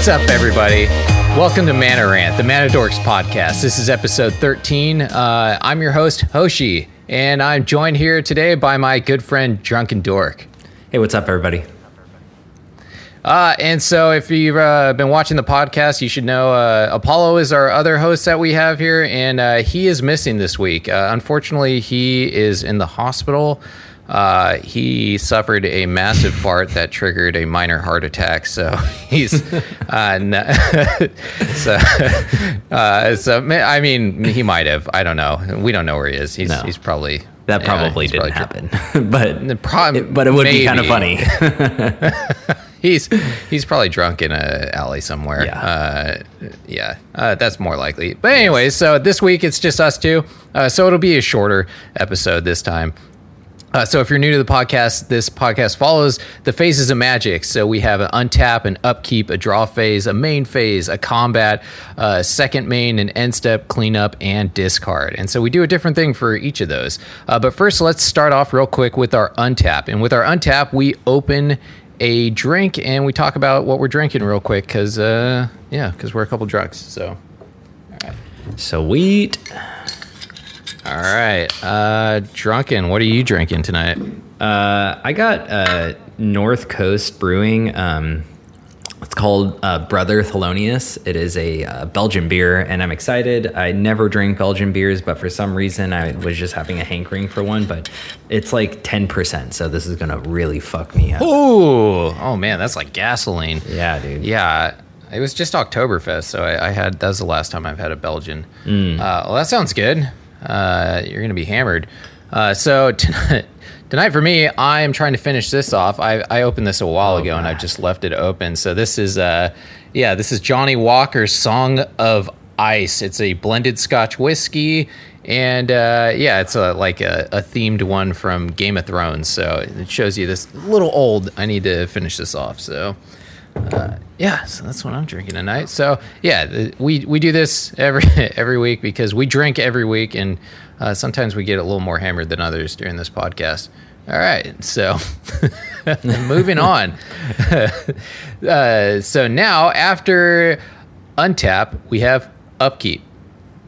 What's up, everybody? Welcome to Mana Rant, the Mana Dorks podcast. This is episode 13. Uh, I'm your host, Hoshi, and I'm joined here today by my good friend, Drunken Dork. Hey, what's up, everybody? Uh, and so, if you've uh, been watching the podcast, you should know uh, Apollo is our other host that we have here, and uh, he is missing this week. Uh, unfortunately, he is in the hospital. Uh, he suffered a massive fart that triggered a minor heart attack. So he's uh, n- so uh, so I mean he might have. I don't know. We don't know where he is. He's No. he's probably That probably he's didn't probably happen, but Prob- it, but it would be kind of funny. he's he's probably drunk in a alley somewhere. Yeah. uh, yeah, uh, that's more likely. But anyways, so this week it's just us two, uh, so it'll be a shorter episode this time. Uh, so if you're new to the podcast, this podcast follows the phases of magic. So we have an untap, an upkeep, a draw phase, a main phase, a combat, a second main, an end step, cleanup, and discard. And so we do a different thing for each of those. Uh, but first, let's start off real quick with our untap. And with our untap, we open a drink and we talk about what we're drinking real quick because, uh, yeah, because we're a couple drugs. So. Sweet. All right, uh, drunken. What are you drinking tonight? Uh, I got uh, North Coast Brewing. Um, it's called uh, Brother Thelonious. It is a uh, Belgian beer, and I'm excited. I never drink Belgian beers, but for some reason, I was just having a hankering for one. But it's like 10%, so this is gonna really fuck me up. Ooh, oh man, that's like gasoline. Yeah, dude. Yeah, it was just Oktoberfest, so I, I had that was the last time I've had a Belgian. Uh, well, that sounds good. Uh, you're gonna be hammered. Uh, so tonight, tonight for me, I am trying to finish this off. I, I opened this a while ago and I just left it open. So this is uh, yeah, this is Johnnie Walker's Song of Ice. It's a blended Scotch whiskey. And uh, yeah, it's a, like a, a themed one from Game of Thrones. So it shows you this little old. I need to finish this off. So uh, yeah, so that's what I'm drinking tonight. So yeah, we we do this every every week because we drink every week, and uh, sometimes we get a little more hammered than others during this podcast. All right, so moving on. uh, so now after untap, we have upkeep.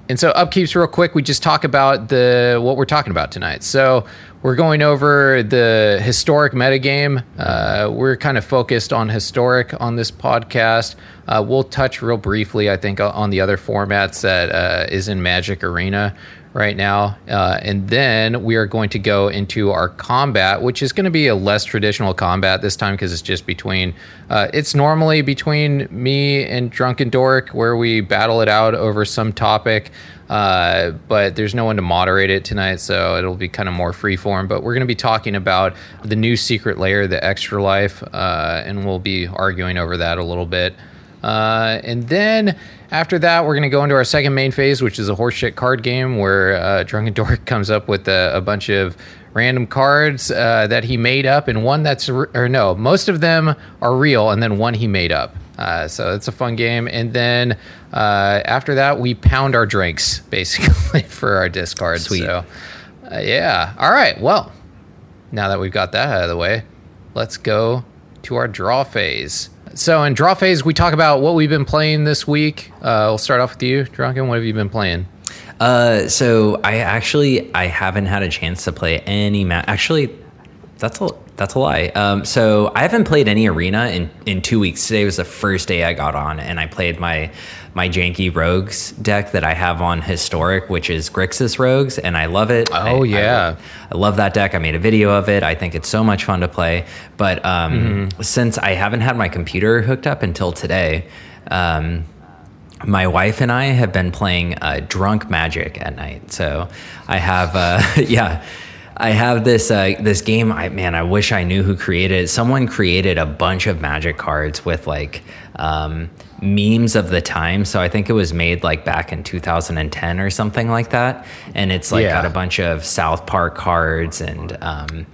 And so upkeeps real quick, we just talk about the what we're talking about tonight. So we're going over the historic metagame. Uh, we're kind of focused on historic on this podcast. Uh, we'll touch real briefly, I think, on the other formats that uh, is in Magic Arena right now. Uh, and then we are going to go into our combat, which is going to be a less traditional combat this time because it's just between, uh, it's normally between me and Drunken Dork where we battle it out over some topic. Uh, but there's no one to moderate it tonight, so it'll be kind of more free form. But we're going to be talking about the new Secret Lair, the extra life, uh, and we'll be arguing over that a little bit. Uh, and then after that, we're going to go into our second main phase, which is a horseshit card game where uh, Drunken Dork comes up with a, a bunch of random cards uh, that he made up, and one that's, re- or no, most of them are real, and then one he made up. Uh, so it's a fun game. And then uh, after that, we pound our drinks basically for our discards. Sweet. So, uh, yeah. All right. Well, now that we've got that out of the way, let's go to our draw phase. So in draw phase, we talk about what we've been playing this week. Uh, we'll start off with you, Drunken. What have you been playing? Uh, so I actually I haven't had a chance to play any match. Actually, that's a that's a lie. Um, so I haven't played any arena in in two weeks. Today was the first day I got on, and I played my my janky rogues deck that I have on historic, which is Grixis rogues, and I love it. Oh, I- yeah. I love that deck. I made a video of it. I think it's so much fun to play. But um, since I haven't had my computer hooked up until today, um, my wife and I have been playing uh, drunk magic at night. So I have, uh, yeah, I have this uh, this game. I man, I wish I knew who created it. Someone created a bunch of magic cards with like um, memes of the time. So I think it was made like back in 2010 or something like that. And it's like Yeah. got a bunch of South Park cards and. Um,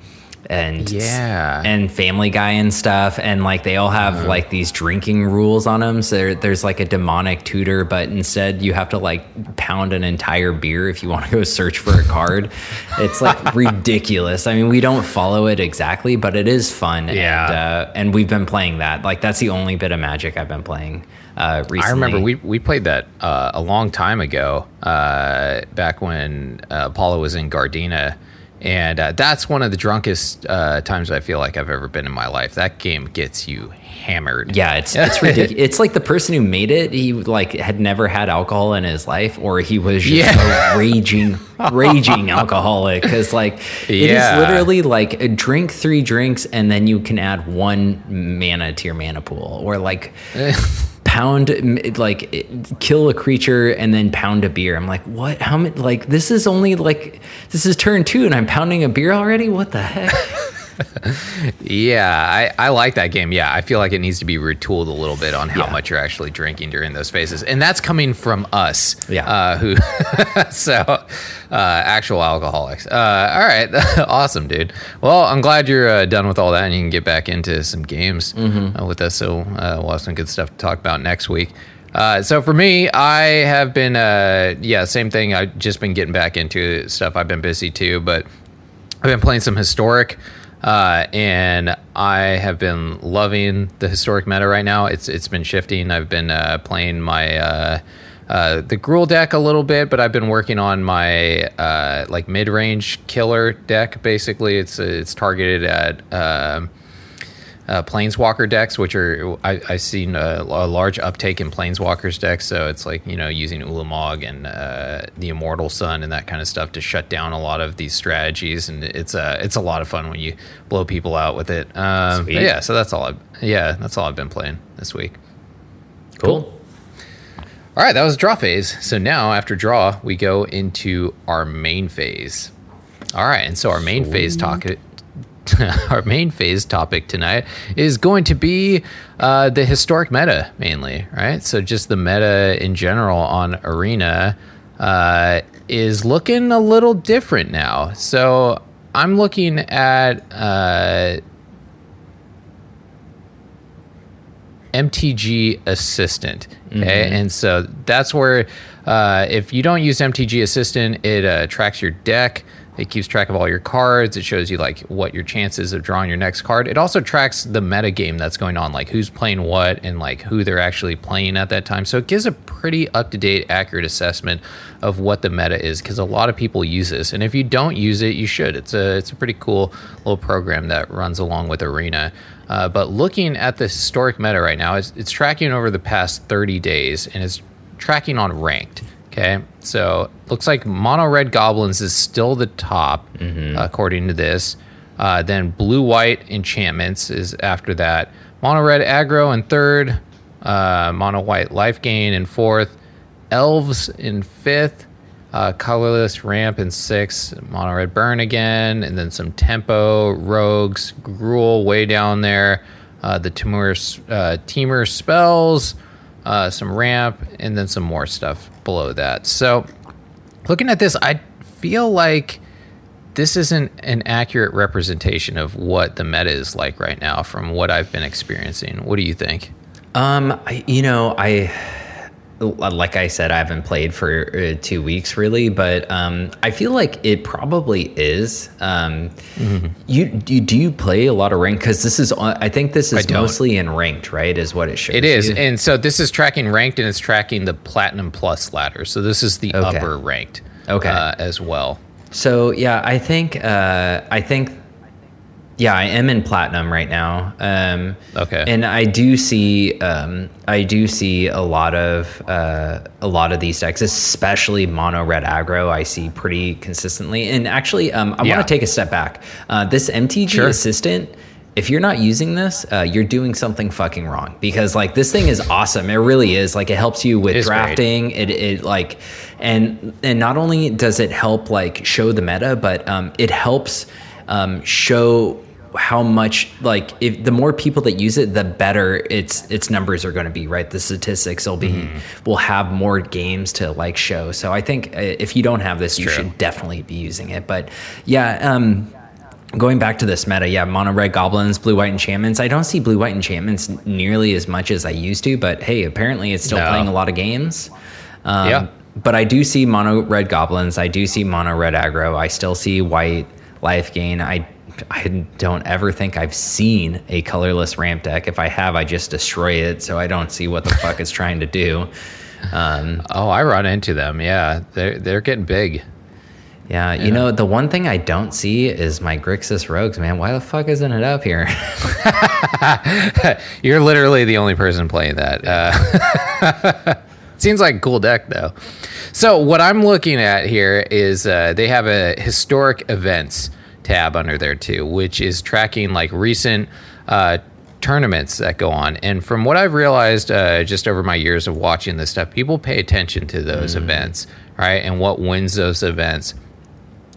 and Yeah. and Family Guy and stuff, and like they all have like these drinking rules on them. So there, there's like a demonic tutor, but instead you have to like pound an entire beer if you want to go search for a card. it's like ridiculous. I mean, we don't follow it exactly, but it is fun. Yeah. and, uh, and we've been playing that. Like that's the only bit of Magic I've been playing. Uh, recently. I remember we, we played that uh, a long time ago, uh, back when uh, Apollo was in Gardena. And uh, that's one of the drunkest uh, times I feel like I've ever been in my life. That game gets you hammered. Yeah, it's it's ridiculous. it's like the person who made it, he like had never had alcohol in his life, or he was just Yeah. a raging, raging alcoholic. Because like it is Yeah. literally like a drink three drinks, and then you can add one mana to your mana pool, or like pound like kill a creature and then pound a beer. I'm like, what? How many? Like this is only like this is turn two, and I'm pounding a beer already. What the heck? Yeah, I, I like that game. Yeah, I feel like it needs to be retooled a little bit on how Yeah. much you're actually drinking during those phases, and that's coming from us. Yeah. uh, who so uh, actual alcoholics. Uh, all right, awesome, dude. Well, I'm glad you're uh, done with all that, and you can get back into some games uh, with us. So uh, we'll have some good stuff to talk about next week. Uh, so for me, I have been, uh, yeah, same thing. I've just been getting back into stuff. I've been busy too, but I've been playing some historic, uh, and I have been loving the historic meta right now. It's it's been shifting. I've been uh, playing my uh, uh, the Gruul deck a little bit, but I've been working on my uh, like mid range killer deck. Basically, it's it's targeted at. Uh, planeswalker decks, which are I, I've seen a, a large uptake in planeswalkers decks. So it's like you know using Ulamog and uh, the Immortal Sun and that kind of stuff to shut down a lot of these strategies, and it's a it's a lot of fun when you blow people out with it. Um, Sweet. yeah, so that's all. I yeah, that's all I've been playing this week. Cool. All right, that was draw phase. So now after draw, we go into our main phase. All right, and so our main phase talk. Our main phase topic tonight is going to be uh, the historic meta mainly, right? So just the meta in general on Arena uh, is looking a little different now. So I'm looking at uh, MTG Assistant. Okay, and so that's where uh, if you don't use MTG Assistant, it uh, tracks your deck. It keeps track of all your cards. It shows you like what your chances of drawing your next card. It also tracks the meta game that's going on, like who's playing what and like who they're actually playing at that time. So it gives a pretty up to date, accurate assessment of what the meta is because a lot of people use this. And if you don't use it, you should. It's a it's a pretty cool little program that runs along with Arena. Uh, but looking at the historic meta right now, it's, it's tracking over the past 30 days and it's tracking on ranked. Okay, so looks like mono red goblins is still the top according to this. Uh, then blue white enchantments is after that. Mono red aggro in third. Uh, mono white life gain in fourth. Elves in fifth. Uh, colorless ramp in sixth. Mono red burn again, and then some tempo rogues. Gruul way down there. Uh, the Temur uh, Temur spells uh, some ramp, and then some more stuff below that. So, looking at this, I feel like this isn't an accurate representation of what the meta is like right now from what I've been experiencing. What do you think? Um, I, you know, I like I said, I haven't played for uh, two weeks really, but um, I feel like it probably is. Um, you, you do you play a lot of ranked? Because this is, I think this is mostly in ranked, right? Is what it shows. It is. you. And so this is tracking ranked and it's tracking the platinum plus ladder. So this is the Okay. upper ranked Okay. uh, as well. So yeah, I think uh, I think yeah, I am in platinum right now. Um, Okay. and I do see um, I do see a lot of uh, a lot of these decks, especially mono red aggro. I see pretty consistently. And actually, um, I Yeah. want to take a step back. Uh, this MTG Sure. assistant. If you're not using this, uh, you're doing something fucking wrong because like this thing is awesome. It really is. Like it helps you with drafting thing. It it like and and not only does it help like show the meta, but um, it helps um, show how much like if the more people that use it the better its its numbers are going to be right the statistics will be Mm-hmm. will have more games to like show so i think uh, if you don't have this you true. should definitely be using it but yeah um going back to this meta, yeah, mono red goblins, blue white enchantments. I don't see blue white enchantments nearly as much as I used to, but hey, apparently it's still No. playing a lot of games. Um, Yeah. But I do see mono red goblins. I do see mono red aggro. I still see white life gain. I I don't ever think I've seen a colorless ramp deck. If I have, I just destroy it. So I don't see what the fuck it's trying to do. Um, Oh, I run into them. Yeah, they're they're getting big. yeah, you know, the one thing I don't see is my Grixis Rogues, man. Why the fuck isn't it up here? You're literally the only person playing that. Uh, seems like a cool deck though. So what I'm looking at here is uh, they have a historic events tab under there too, which is tracking like recent uh, tournaments that go on. And from what I've realized uh, just over my years of watching this stuff, people pay attention to those events, right? And what wins those events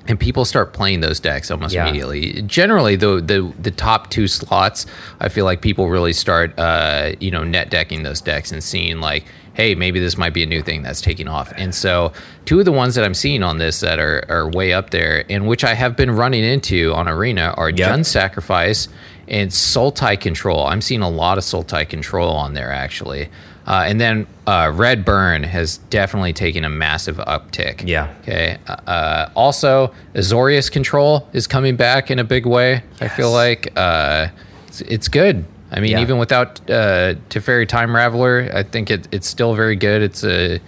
and people start playing those decks almost Yeah. immediately. Generally, the, the the top two slots, I feel like people really start, uh, you know, net decking those decks and seeing like, hey, maybe this might be a new thing that's taking off. And so, two of the ones that I'm seeing on this that are are way up there, and which I have been running into on Arena, are Yep. Jund Sacrifice and Sultai Control. I'm seeing a lot of Sultai Control on there actually. Uh, and then uh, Red Burn has definitely taken a massive uptick. Yeah. Okay. Uh, also, Azorius Control is coming back in a big way. I feel like uh, it's, it's good. I mean, Yeah. even without uh, Teferi Time Raveler, I think it, it's still very good. It's a,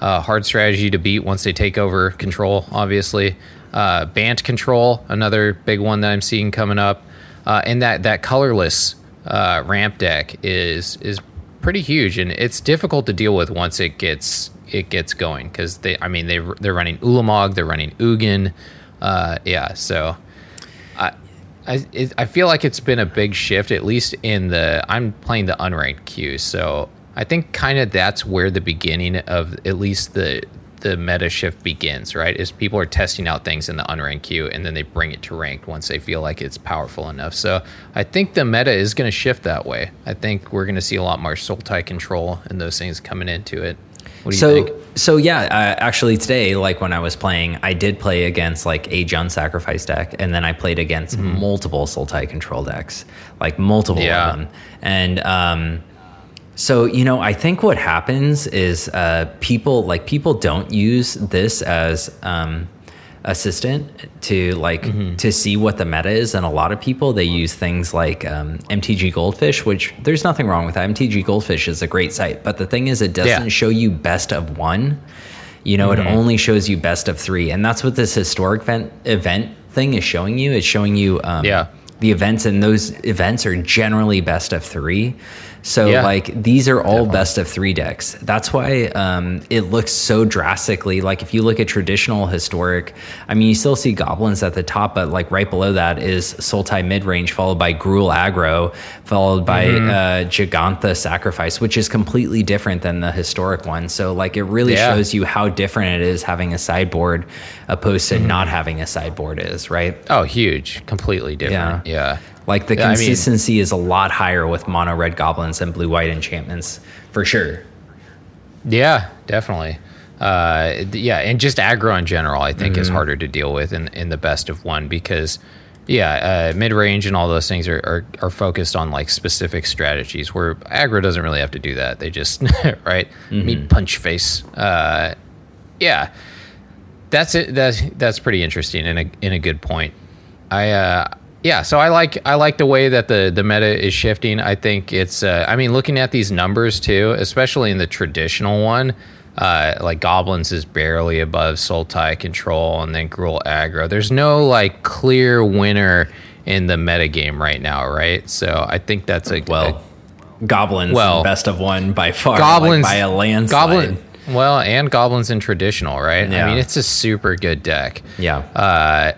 a hard strategy to beat once they take over control, obviously. Uh, Bant Control, another big one that I'm seeing coming up. Uh, and that, that colorless uh, ramp deck is is pretty huge, and it's difficult to deal with once it gets it gets going because they, I mean, they they're running Ulamog, they're running Ugin, uh, yeah. So I it, I feel like it's been a big shift, at least in the I'm playing the unranked queue, so I think kind of that's where the beginning of at least the the meta shift begins, right? Is people are testing out things in the unranked queue and then they bring it to ranked once they feel like it's powerful enough. So I think the meta is going to shift that way. I think we're going to see a lot more Sultai control and those things coming into it. What do so you think? so yeah uh, actually today like when i was playing i did play against like a Jund sacrifice deck and then i played against multiple sultai control decks like multiple Yeah. of them and um so you know i think what happens is uh people like people don't use this as um assistant to like to see what the meta is and a lot of people they use things like um, mtg goldfish which there's nothing wrong with that. Mtg goldfish is a great site but the thing is it doesn't Yeah. show you best of one. You know it only shows you best of three and that's what this historic event event thing is showing you. It's showing you um, Yeah. the events and those events are generally best of three so Yeah. like these are all best of three decks that's why um, it looks so drastically like if you look at traditional historic i mean you still see goblins at the top but like right below that is sultai mid-range followed by Gruul aggro followed by Mm-hmm. uh, gigantha sacrifice which is completely different than the historic one so like it really Yeah. shows you how different it is having a sideboard opposed Mm-hmm. to not having a sideboard is right Oh, huge, completely different. Yeah. Like the Yeah, I mean- consistency is a lot higher with mono red goblins and blue white enchantments for sure. Yeah, definitely. Uh, yeah, and just aggro in general, I think, Mm-hmm. is harder to deal with in, in the best of one because, yeah, uh, mid range and all those things are, are, are focused on like specific strategies where aggro doesn't really have to do that. They just, right? Mm-hmm. Meat punch face. Uh, yeah, that's it. That's, that's pretty interesting and a, and a good point. I, uh, yeah, so I like I like the way that the the meta is shifting. I think it's uh, I mean looking at these numbers too, especially in the traditional one, uh, like goblins is barely above Sultai control and then Gruul aggro. There's no like clear winner in the meta game right now, right? So I think that's a Well, goblins Well, best of one by far, goblins like by a landslide. Goblin, well, and goblins in traditional, right? Yeah. I mean, it's a super good deck. Yeah. Uh,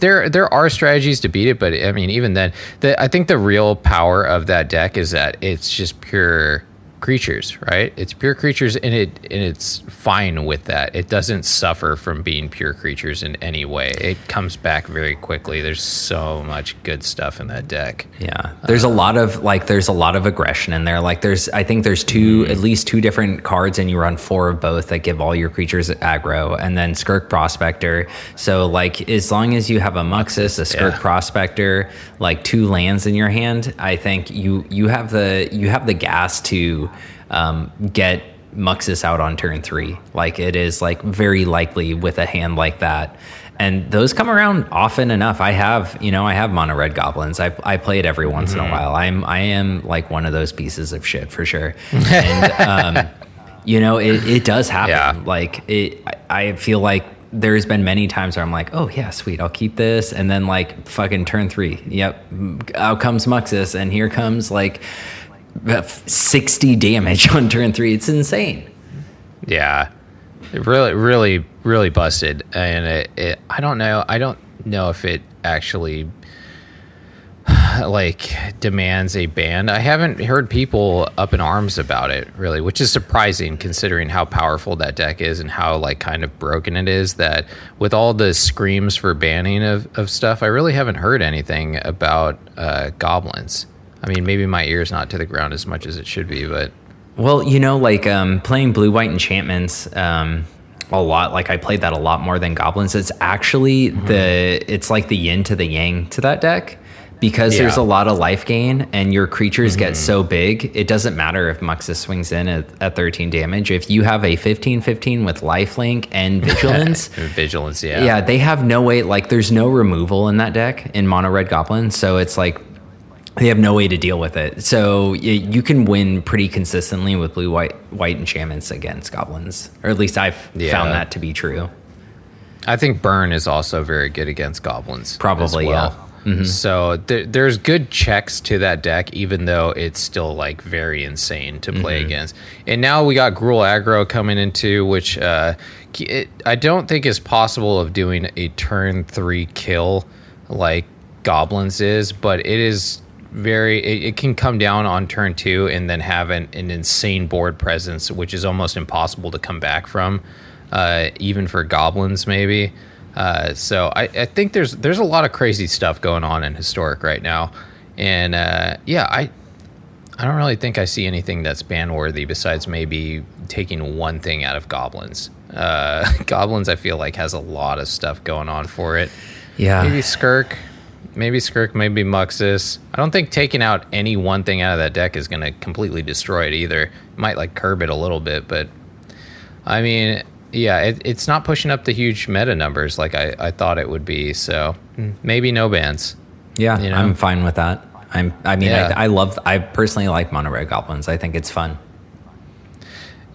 there there are strategies to beat it. But I mean, even then, the, I think the real power of that deck is that it's just pure creatures, right? It's pure creatures, and it and it's fine with that. It doesn't suffer from being pure creatures in any way. It comes back very quickly. There's so much good stuff in that deck. Yeah, there's a lot of like there's a lot of aggression in there. Like there's I think there's 2 Mm-hmm. at least two different cards, and you run four of both that give all your creatures aggro, and then Skirk Prospector. So like as long as you have a Muxus, a Skirk yeah. Prospector, like two lands in your hand, I think you you have the you have the gas to um, get Muxus out on turn three. Like it is like very likely with a hand like that. And those come around often enough. I have, you know, I have mono red goblins. I, I play it every once Mm-hmm. in a while. I'm I am like one of those pieces of shit for sure. And um, you know, it, it does happen. Yeah. Like it, I, I feel like there's been many times where I'm like, oh yeah, sweet, I'll keep this, and then like fucking turn three, yep, out comes Muxus, and here comes like 60 damage on turn three. It's insane. Yeah, it really, really, really busted, and it, it. I don't know. I don't know if it actually like demands a ban. I haven't heard people up in arms about it really, which is surprising considering how powerful that deck is and how like kind of broken it is. That with all the screams for banning of, of stuff, I really haven't heard anything about uh, goblins. I mean, maybe my ear's not to the ground as much as it should be, but Well, you know, like um, playing blue white enchantments um, a lot. Like I played that a lot more than goblins. It's actually the it's like the yin to the yang to that deck because there's a lot of life gain and your creatures get so big. It doesn't matter if Muxus swings in at, at 13 damage. If you have a 15-15 with lifelink and vigilance. vigilance, yeah, Yeah, they have no way. Like, there's no removal in that deck in mono red goblin, so it's like they have no way to deal with it. So y- you can win pretty consistently with blue white white enchantments against goblins, or at least I've Yeah. found that to be true. I think burn is also very good against goblins. Probably, well. yeah. Mm-hmm. So there, there's good checks to that deck, even though it's still like very insane to play Mm-hmm. against. And now we got Gruul aggro coming into, which uh, it, I don't think is possible of doing a turn three kill like goblins is, but it is very. It, it can come down on turn two and then have an, an insane board presence, which is almost impossible to come back from, uh, even for goblins maybe. Uh, so I, I think there's there's a lot of crazy stuff going on in historic right now, and uh, yeah, I I don't really think I see anything that's ban worthy besides maybe taking one thing out of goblins. Uh, goblins, I feel like has a lot of stuff going on for it. Yeah, Maybe Skirk, maybe Skirk, maybe Muxus. I don't think taking out any one thing out of that deck is going to completely destroy it either. It might like curb it a little bit, but I mean, yeah, it, it's not pushing up the huge meta numbers like I, I thought it would be. So hmm. maybe no bans. yeah, you know? I'm fine with that. I'm. I mean, Yeah. I, I love. I personally like mono red goblins. I think it's fun.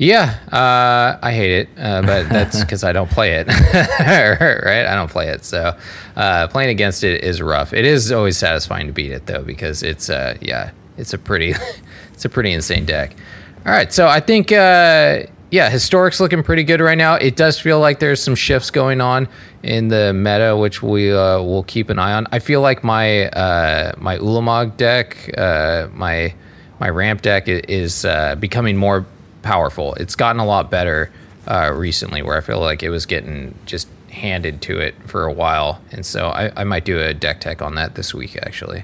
Yeah, uh, I hate it, uh, but that's because I don't play it. right? I don't play it, so uh, playing against it is rough. It is always satisfying to beat it though, because it's uh, yeah, it's a pretty, it's a pretty insane deck. All right, so I think uh, yeah, historic's looking pretty good right now. It does feel like there's some shifts going on in the meta, which we uh, will keep an eye on. I feel like my uh, my Ulamog deck, uh, my my ramp deck is uh, becoming more powerful. It's gotten a lot better uh, recently, where I feel like it was getting just handed to it for a while, and so I, I might do a deck tech on that this week actually.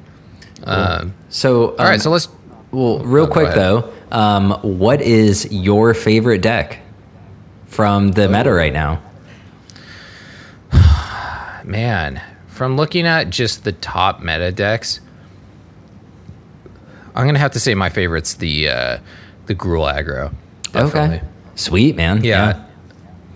Um, So, all right, um, so let's. Well, real Oh, quick though, um, what is your favorite deck from the meta right now? Man, from looking at just the top meta decks, I'm gonna have to say my favorite's the uh, the Gruul aggro. Definitely. Okay, sweet man. Yeah.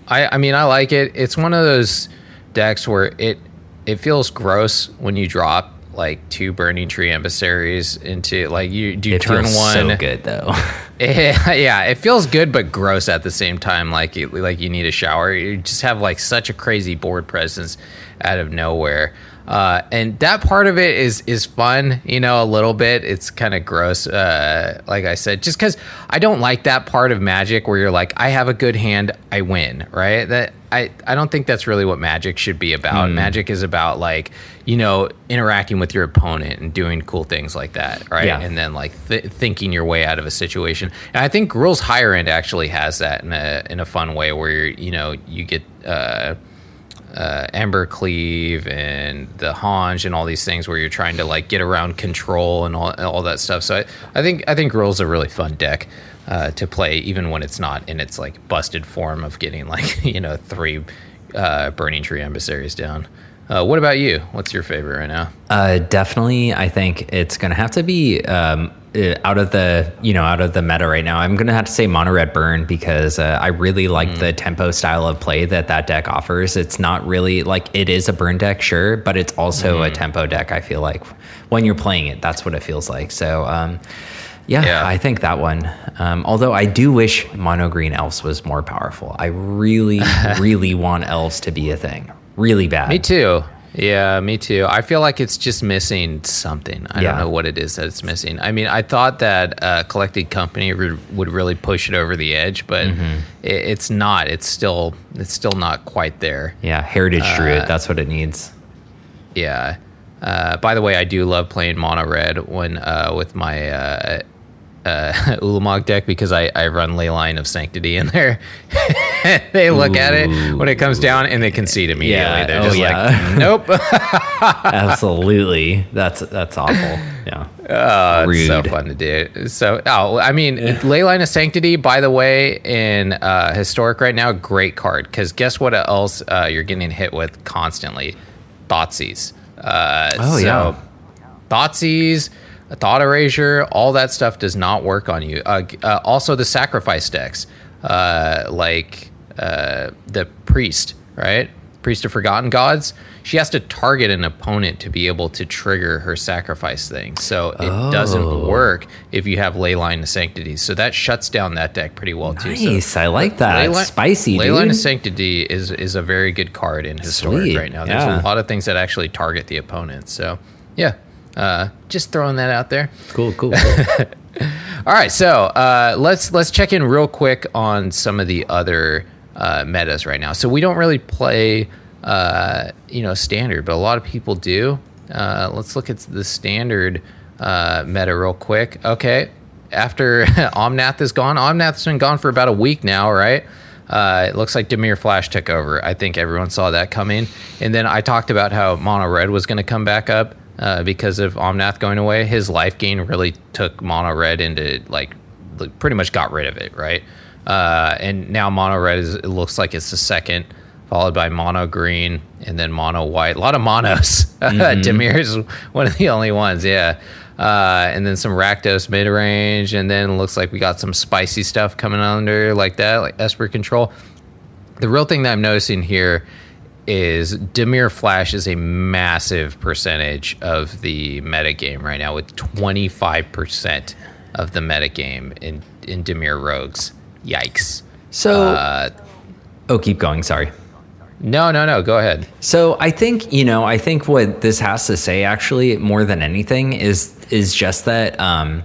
I I mean I like it. It's one of those decks where it it feels gross when you drop like two burning tree emissaries into like you do you it turn feels one so good though. yeah, it feels good but gross at the same time. Like you, like you need a shower. You just have like such a crazy board presence out of nowhere. Uh, and that part of it is is fun, you know, a little bit. It's kind of gross, uh, like I said, just because I don't like that part of Magic where you're like, I have a good hand, I win, right? That I I don't think that's really what Magic should be about. Hmm. Magic is about like you know interacting with your opponent and doing cool things like that, right? Yeah. And then like th- thinking your way out of a situation. And I think Gruul's Higher End actually has that in a in a fun way where you're, you know you get. Uh, uh, Embercleave and the Hanj and all these things where you're trying to like get around control and all, all that stuff. So I, I think I think Gruul's a really fun deck uh, to play, even when it's not in its like busted form of getting like you know three uh, Burning Tree emissaries down. Uh, what about you? What's your favorite right now? Uh, definitely, I think it's gonna have to be um, uh, out of the you know out of the meta right now. I'm gonna have to say mono red burn because uh, I really like the tempo style of play that that deck offers. It's not really like it is a burn deck, sure, but it's also a tempo deck. I feel like when you're playing it, that's what it feels like. So. Um, yeah, Yeah. I think that one. Um, although I do wish mono green elves was more powerful. I really, really want elves to be a thing. Really bad. Me too. Yeah, me too. I feel like it's just missing something. I Yeah. don't know what it is that it's missing. I mean, I thought that uh, Collected Company re- would really push it over the edge, but Mm-hmm. it, it's not. It's still it's still not quite there. Yeah, heritage Uh, druid. That's what it needs. Yeah. Uh, by the way, I do love playing mono red when uh, with my uh, uh, Ulamog deck because I, I run Leyline of Sanctity in there. they look at it when it comes down and they concede immediately. Yeah, They're oh, just yeah. like, nope. Absolutely. That's that's awful. Yeah. Oh, it's so fun to do. So, oh, I mean, Leyline of Sanctity, by the way, in uh, Historic right now, great card. Because guess what else uh, you're getting hit with constantly? Thoughtseize. Uh, Oh, so, yeah. Thoughtseize, Thought Erasure, all that stuff does not work on you. Uh, uh, also, the sacrifice decks, uh, like uh, the Priest, right? Priest of Forgotten Gods. She has to target an opponent to be able to trigger her sacrifice thing. So it doesn't Oh. work if you have Leyline of Sanctity. So that shuts down that deck pretty well too. So Nice. I like that. Leyline- Spicy, Leyline dude. of Sanctity is is a very good card in Historic Sweet, right now. There's yeah. a lot of things that actually target the opponent. So yeah, uh, just throwing that out there. cool, cool. All right, so uh, let's let's check in real quick on some of the other uh, metas right now. So we don't really play, uh, you know, standard, but a lot of people do. Uh, let's look at the standard uh, meta real quick. Okay, after Omnath is gone, Omnath's been gone for about a week now, right? Uh, it looks like Dimir Flash took over. I think everyone saw that coming. And then I talked about how Mono Red was going to come back up uh, because of Omnath going away. His life gain really took Mono Red into like like, pretty much got rid of it, right? Uh, and now Mono Red is it looks like it's the second, followed by Mono Green and then Mono White. A lot of monos. Dimir is one of the only ones, yeah. Uh, and then some Rakdos mid range, and then it looks like we got some spicy stuff coming under like that, like Esper Control. The real thing that I'm noticing here is Dimir Flash is a massive percentage of the metagame right now, with 25% of the metagame in, in Dimir Rogues. Yikes. So, Uh, oh, keep going. Sorry. no, no, no. Go ahead. So I think you know I think what this has to say actually more than anything is is just that um,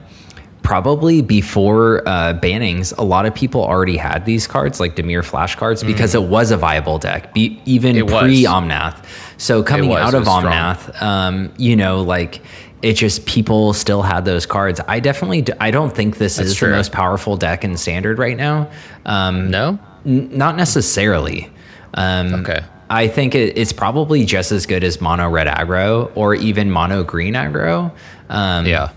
probably before uh, bannings, a lot of people already had these cards like Dimir Flash cards because it was a viable deck, be, even Mm. Pre Omnath. So coming was, out of. Omnath, um, you know, like it just people still had those cards. I definitely d- I don't think this That's is true. the most powerful deck in standard right now. Um, No? N- not necessarily. Um, Okay. I think it, it's probably just as good as mono red aggro or even mono green aggro. Um, Yeah.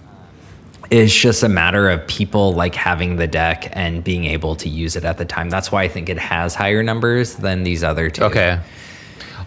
It's just a matter of people like having the deck and being able to use it at the time. That's why I think it has higher numbers than these other two. Okay.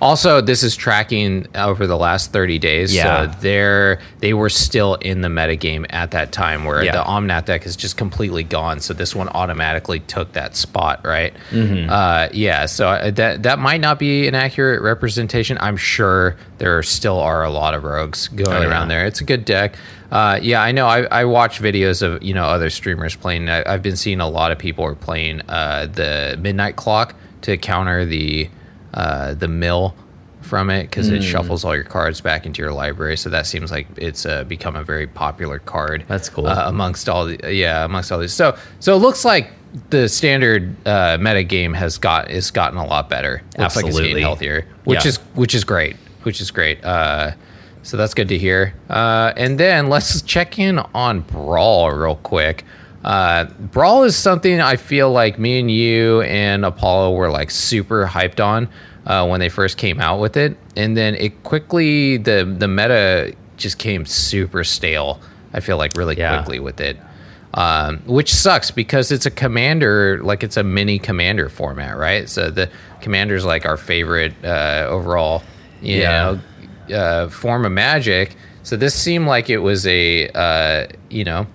Also, this is tracking over the last 30 days. Yeah. So they're they were still in the metagame at that time where Yeah. the Omnath deck is just completely gone. So this one automatically took that spot, right? Mm-hmm. Uh, yeah. So that that might not be an accurate representation. I'm sure there still are a lot of rogues going Oh, yeah. around there. It's a good deck. Uh, yeah, I know. I, I watch videos of you know other streamers playing. I, I've been seeing a lot of people are playing uh, the Midnight Clock to counter the uh, the mill from it because it shuffles all your cards back into your library. So that seems like it's uh, become a very popular card. That's cool. uh, amongst all the yeah amongst all these. So so it looks like the standard uh, meta game has got is gotten a lot better. Looks like it's Absolutely. getting healthier, which Yeah. is which is great, which is great. Uh, so that's good to hear. Uh, and then let's check in on Brawl real quick. Uh, Brawl is something I feel like me and you and Apollo were like super hyped on uh, when they first came out with it, and then it quickly the the meta just came super stale. I feel like really Yeah. quickly with it, um, which sucks because it's a commander, like it's a mini commander format, right? So the commander's like our favorite uh, overall, you Yeah. know, uh, form of magic. So this seemed like it was a, uh, you know,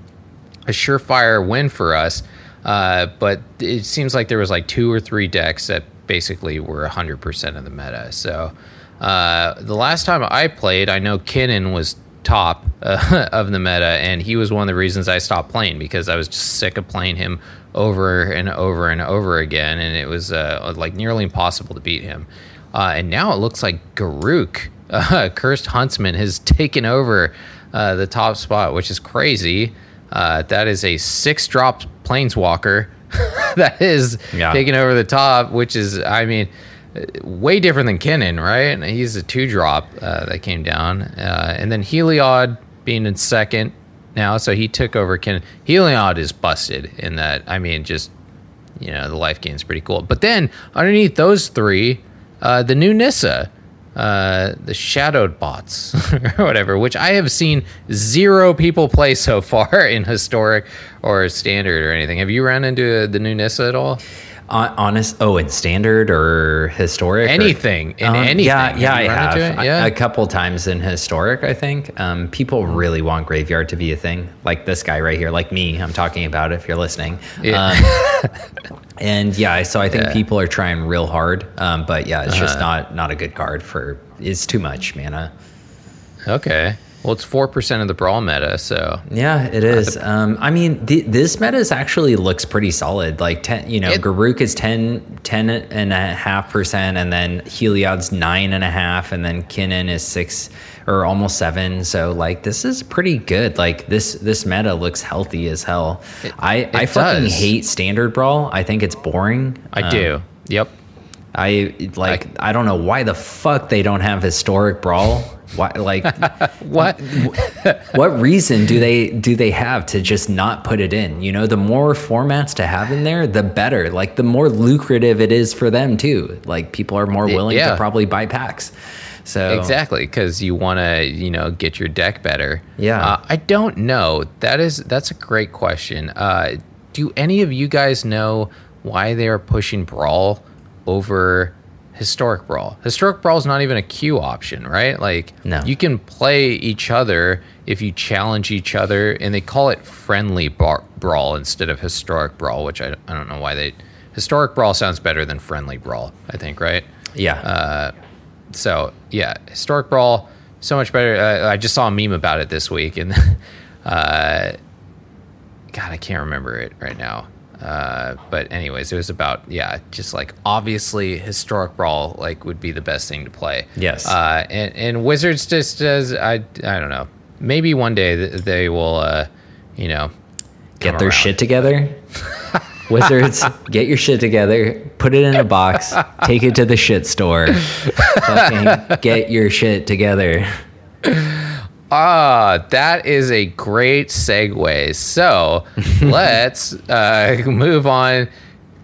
a surefire win for us. Uh, but it seems like there was like two or three decks that basically were 100% of the meta. So uh, the last time I played, I know Kinnan was top uh, of the meta, and he was one of the reasons I stopped playing because I was just sick of playing him over and over and over again, and it was uh, like nearly impossible to beat him. And now it looks like Garruk, uh, Cursed Huntsman, has taken over uh, the top spot, which is crazy. Uh, that is a six drop planeswalker that is Yeah. taking over the top, which is, I mean, uh, way different than Kinnan, right? He's a two drop uh, that came down. Uh, and then Heliod being in second now, so he took over Kinnan. Heliod is busted in that, I mean, just, you know, the life gain is pretty cool. But then underneath those three, uh, the new Nissa. Uh, the shadowed bots or whatever, which I have seen zero people play so far in historic or standard or anything. Have you run into the new Nissa at all? Hon- honest oh in standard or historic or- Anything, in Um, anything. yeah yeah i have into it? A- Yeah. a couple times in historic i think um, people really want graveyard to be a thing like this guy right here like me i'm talking about if you're listening Yeah. um, and yeah so i think Yeah. people are trying real hard um, but yeah it's just Uh-huh. not not a good card for it's too much mana Okay. Well, it's four percent of the brawl meta, so Yeah, it is. Um, I mean, th- this meta is actually looks pretty solid. Like ten, you know, It- Garruk is 10, 10 and a half percent, and then Heliod's nine and a half, and then Kinnan is six or almost seven. So like, this is pretty good. Like this this meta looks healthy as hell. I I fucking does. hate standard brawl. I think it's boring. I Um, do. Yep. I like. I don't know why the fuck they don't have historic brawl. Why like What? what reason do they do they have to just not put it in you know the more formats to have in there the better like the more lucrative it is for them too like people are more willing yeah. to probably buy packs so Exactly, because you want to, you know, get your deck better. Yeah. Uh, I don't know. That is that's a great question. Uh, do any of you guys know why they are pushing brawl over historic brawl? Historic brawl is not even a queue option, right? Like, No. you can play each other if you challenge each other, and they call it friendly bar- brawl instead of historic brawl, which I, I don't know why they. Historic brawl sounds better than friendly brawl. I think, right? yeah Uh, so yeah, historic brawl so much better. Uh, I just saw a meme about it this week, and uh, God, I can't remember it right now. Uh, but anyways, it was about yeah, just like obviously historic brawl like would be the best thing to play. Yes. Uh, and and Wizards just does I I don't know. Maybe one day th- they will uh, you know get their around. shit together wizards get your shit together put it in a box take it to the shit store fucking get your shit together Ah, that is a great segue. So let's uh, move on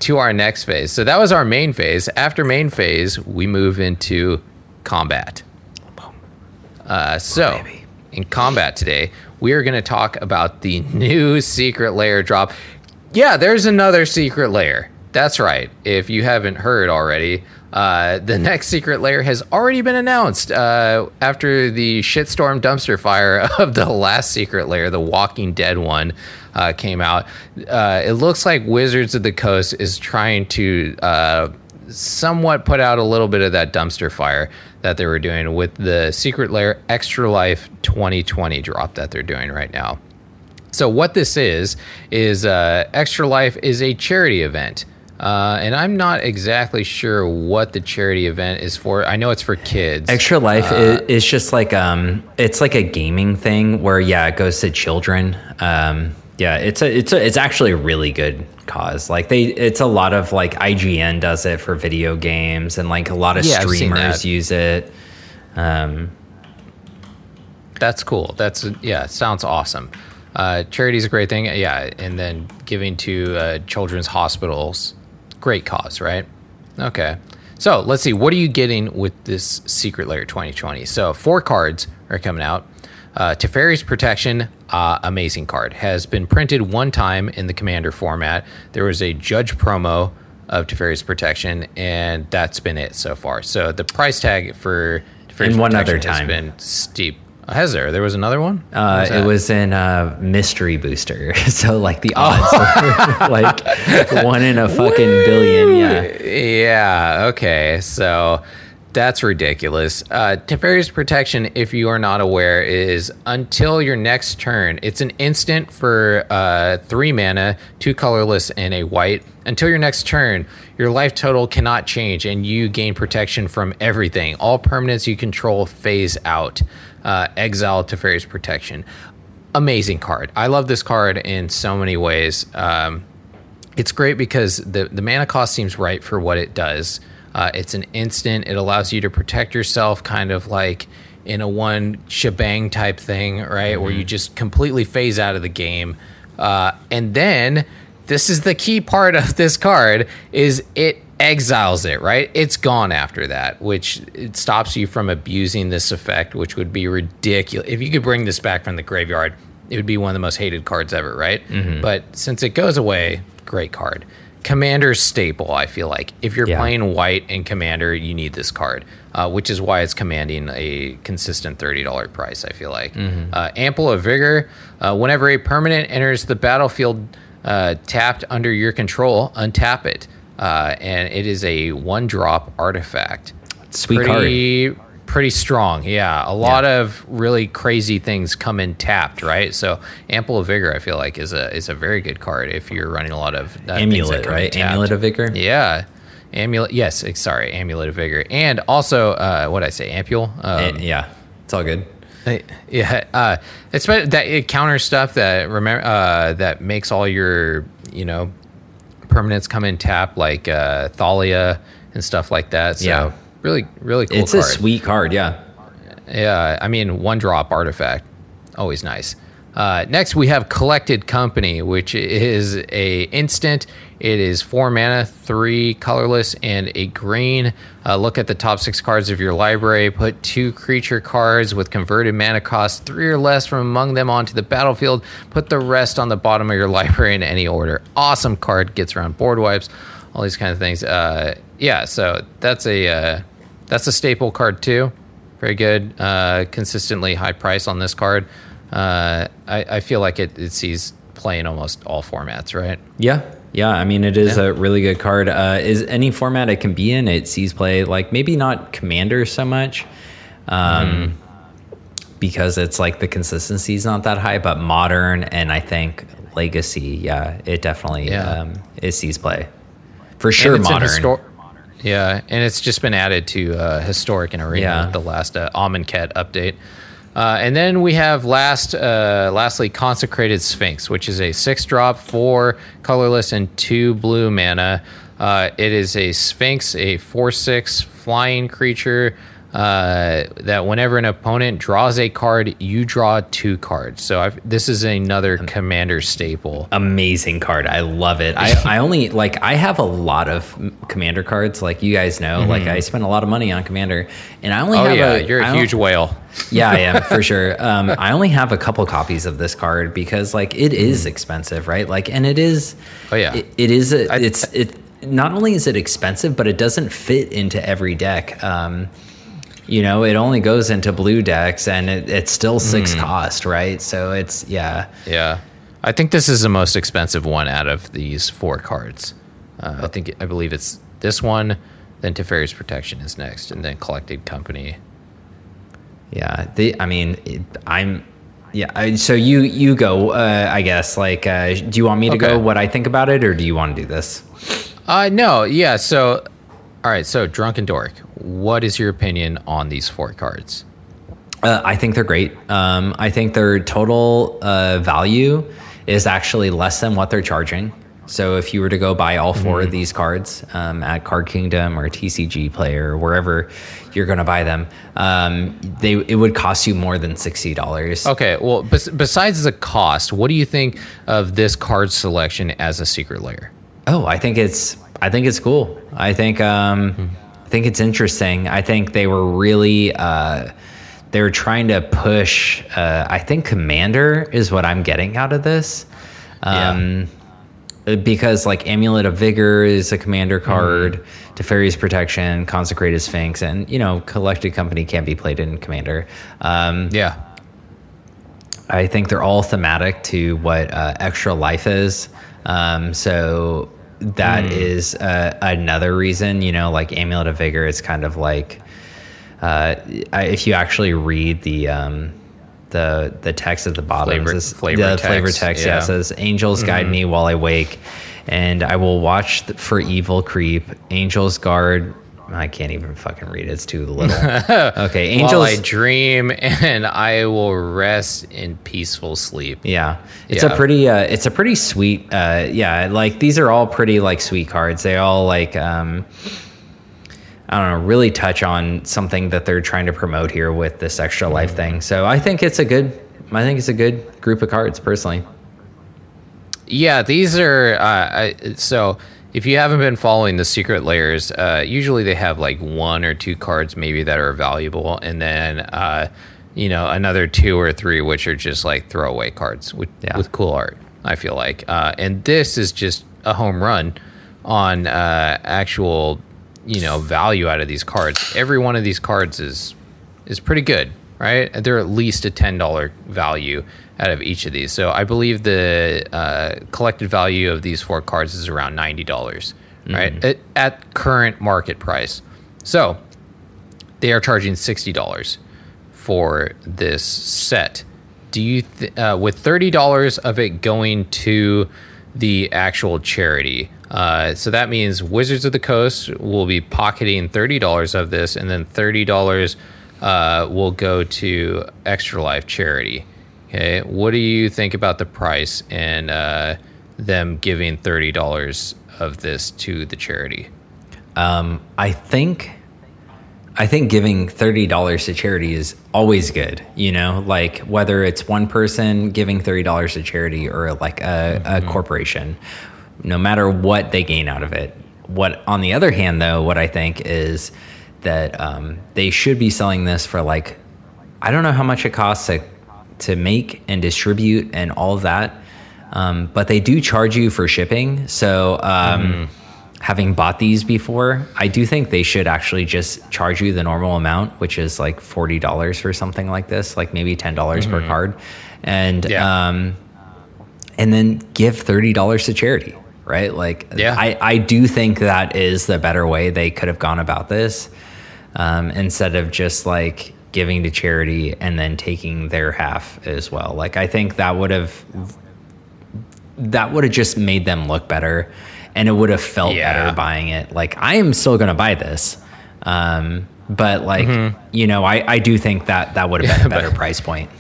to our next phase. So that was our main phase. After main phase, we move into combat. Uh, so in combat today, we are going to talk about the new Secret Lair drop. Yeah, there's another Secret Lair. That's right. If you haven't heard already, uh, the next Secret Lair has already been announced uh, after the shitstorm dumpster fire of the last Secret Lair, the Walking Dead one, uh, came out. Uh, it looks like Wizards of the Coast is trying to uh, somewhat put out a little bit of that dumpster fire that they were doing with the Secret Lair Extra Life 2020 drop that they're doing right now. So what this is is uh, Extra Life is a charity event Uh, and I'm not exactly sure what the charity event is for. I know it's for kids. Extra Life is, is just like um, it's like a gaming thing where yeah, it goes to children. Um, yeah, it's a it's a it's actually a really good cause. Like they, it's a lot of like IGN does it for video games, and like a lot of Yeah, streamers use it. Um, That's cool. That's yeah, sounds awesome. Uh, is a great thing. Yeah, and then giving to uh, children's hospitals, great cause, right? Okay. So let's see. What are you getting with this Secret Lair 2020? So four cards are coming out. Uh, Teferi's Protection, uh, amazing card, has been printed one time in the Commander format. There was a Judge promo of Teferi's Protection, and that's been it so far. So the price tag for Teferi's And one Protection other has time. been steep. Has there? There was another one. Uh, was it was in uh, Mystery Booster, so like the odds were like one in a fucking billion. Yeah. Yeah. Okay. So that's ridiculous. Uh, Teferi's Protection, if you are not aware, is until your next turn. It's an instant for uh, three mana, two colorless, and a white. Until your next turn, your life total cannot change, and you gain protection from everything. All permanents you control phase out. Uh, exile Teferi's Protection. Amazing card. I love this card in so many ways. Um, it's great because the the mana cost seems right for what it does. Uh, it's an instant. It allows you to protect yourself, kind of like in a one shebang type thing, right? Where you just completely phase out of the game, uh, and then this is the key part of this card: is it exiles it, right? It's gone after that, which it stops you from abusing this effect, which would be ridiculous. If you could bring this back from the graveyard, it would be one of the most hated cards ever, right? But since it goes away, great card. Commander's staple, I feel like. If you're Yeah. playing white and Commander, you need this card, uh, which is why it's commanding a consistent $30 price, I feel like. Uh, Ample of Vigor. Uh, whenever a permanent enters the battlefield uh, tapped under your control, untap it. Uh, and it is a one drop artifact. Sweet card. Pretty, strong, yeah. A lot of really crazy things come in tapped, right? So ample of vigor, I feel like, is a is a very good card if you're running a lot of uh, Amulet, right? Amulet of Vigor. Yeah, amulet. Yes, sorry, amulet of vigor, and also uh, what I say, ampule. Um, Eh, yeah, it's all good. yeah, uh, it's that it counters stuff that remember uh, that makes all your you know permanents come in tap like uh, Thalia and stuff like that. So Yeah. Really, really cool. it's card. a sweet card. Yeah. Yeah, I mean, one drop artifact, always nice. Uh, next, we have Collected Company, which is a instant. It is four mana, three colorless, and a green. Uh, look at the top six cards of your library. Put two creature cards with converted mana cost three or less from among them onto the battlefield. Put the rest on the bottom of your library in any order. Awesome card. Gets around board wipes. All these kind of things. Uh, yeah, so that's a uh, that's a staple card too. Very good. Uh, consistently high price on this card. Uh, I, I feel like it, it sees play in almost all formats, right? Yeah. Yeah, I mean it is a really good card. Uh, is any format it can be in? It sees play like maybe not commander so much, um, because it's like the consistency is not that high. But modern and I think legacy, yeah, it definitely Yeah. um, it sees play for sure. And it's an Modern, yeah, and it's just been added to uh, historic and arena Yeah. the last uh, Amonkhet update. Uh, and then we have last, uh, lastly, Consecrated Sphinx, which is a six drop, four colorless, and two blue mana. Uh, it is a Sphinx, a four six flying creature uh, that whenever an opponent draws a card, you draw two cards. So I've, this is another commander staple. amazing card. I love it. I, I only like I have a lot of commander cards. Like you guys know, like I spend a lot of money on commander, and I only Mm-hmm. Oh have yeah, a, you're I a don't- huge whale. yeah, I am for sure. Um, I only have a couple copies of this card because like it is expensive, right? Like, and it is. Oh, yeah. it, it is. A, it's it. Not only is it expensive, but it doesn't fit into every deck. Um, you know, it only goes into blue decks, and it, it's still six cost, right? So it's yeah. Yeah, I think this is the most expensive one out of these four cards. Uh, I think I believe it's this one, then Teferi's Protection is next, and then Collected Company. Yeah, the, I mean, it, I'm. Yeah, I, so you you go. Uh, I guess. Like, uh, do you want me to Okay. go? What I think about it, or do you want to do this? Uh, no, yeah. So, all right. So, Drunken Dork, what is your opinion on these four cards? Uh, I think they're great. Um, I think their total uh, value is actually less than what they're charging. So if you were to go buy all 4 mm-hmm. of these cards um, at Card Kingdom or TCG Player or wherever you're going to buy them, um, they it would cost you more than sixty dollars. Okay, well, bes- besides the cost, what do you think of this card selection as a Secret Lair? Oh, I think it's I think it's cool. I think um, mm-hmm. I think it's interesting. I think they were really. Uh, they were trying to push. Uh, I think Commander is what I'm getting out of this. Um, yeah because like Amulet of Vigor is a commander card, mm. Teferi's Protection, Consecrated Sphinx, and you know, Collected Company can't be played in Commander. Um, yeah. I think they're all thematic to what uh, Extra Life is. Um, so that mm. is uh, another reason, you know, like Amulet of Vigor is kind of like, uh, if you actually read the, um, the the text at the bottom. Flavor, flavor the text, flavor text. Yeah. yeah says angels mm-hmm. guide me while I wake, and I will watch for evil creep. Angels guard. I can't even fucking read. It's too little. Okay, angels. While I dream and I will rest in peaceful sleep. Yeah, it's yeah. a pretty. Uh, it's a pretty sweet. Uh, yeah, like these are all pretty like sweet cards. They all like. Um, I don't know, really touch on something that they're trying to promote here with this extra life mm-hmm. thing. So I think it's a good, I think it's a good group of cards personally. Yeah, these are uh, so. If you haven't been following the Secret Lairs, uh, usually they have like one or two cards maybe that are valuable, and then uh, you know another two or three which are just like throwaway cards with, yeah. with cool art. I feel like, uh, and this is just a home run on uh, actual you know value out of these cards. Every one of these cards is is pretty good, right? They're at least a ten dollar value out of each of these. So I believe the uh, collected value of these four cards is around ninety dollars, mm-hmm. right? At, at, current market price. So they are charging sixty dollars for this set. Do you th- uh, with thirty dollars of it going to the actual charity? Uh, so that means Wizards of the Coast will be pocketing thirty dollars of this, and then thirty dollars uh, will go to Extra Life charity. Okay, what do you think about the price and uh, them giving thirty dollars of this to the charity? Um, I think. I think giving thirty dollars to charity is always good. You know, like whether it's one person giving thirty dollars to charity or like a, mm-hmm. a corporation no matter what they gain out of it. What, on the other hand, though, what I think is that um, they should be selling this for like, I don't know how much it costs to, to make and distribute and all of that, um, but they do charge you for shipping. So, um, mm. having bought these before, I do think they should actually just charge you the normal amount, which is like forty dollars for something like this, like maybe ten dollars mm-hmm. per card, and yeah. um, and then give thirty dollars to charity right? Like, yeah. I, I do think that is the better way they could have gone about this um, instead of just like giving to charity and then taking their half as well. Like, I think that would have that would have just made them look better and it would have felt yeah. better buying it. Like, I am still going to buy this. Um, but like, mm-hmm. you know, I, I do think that that would have been a better price point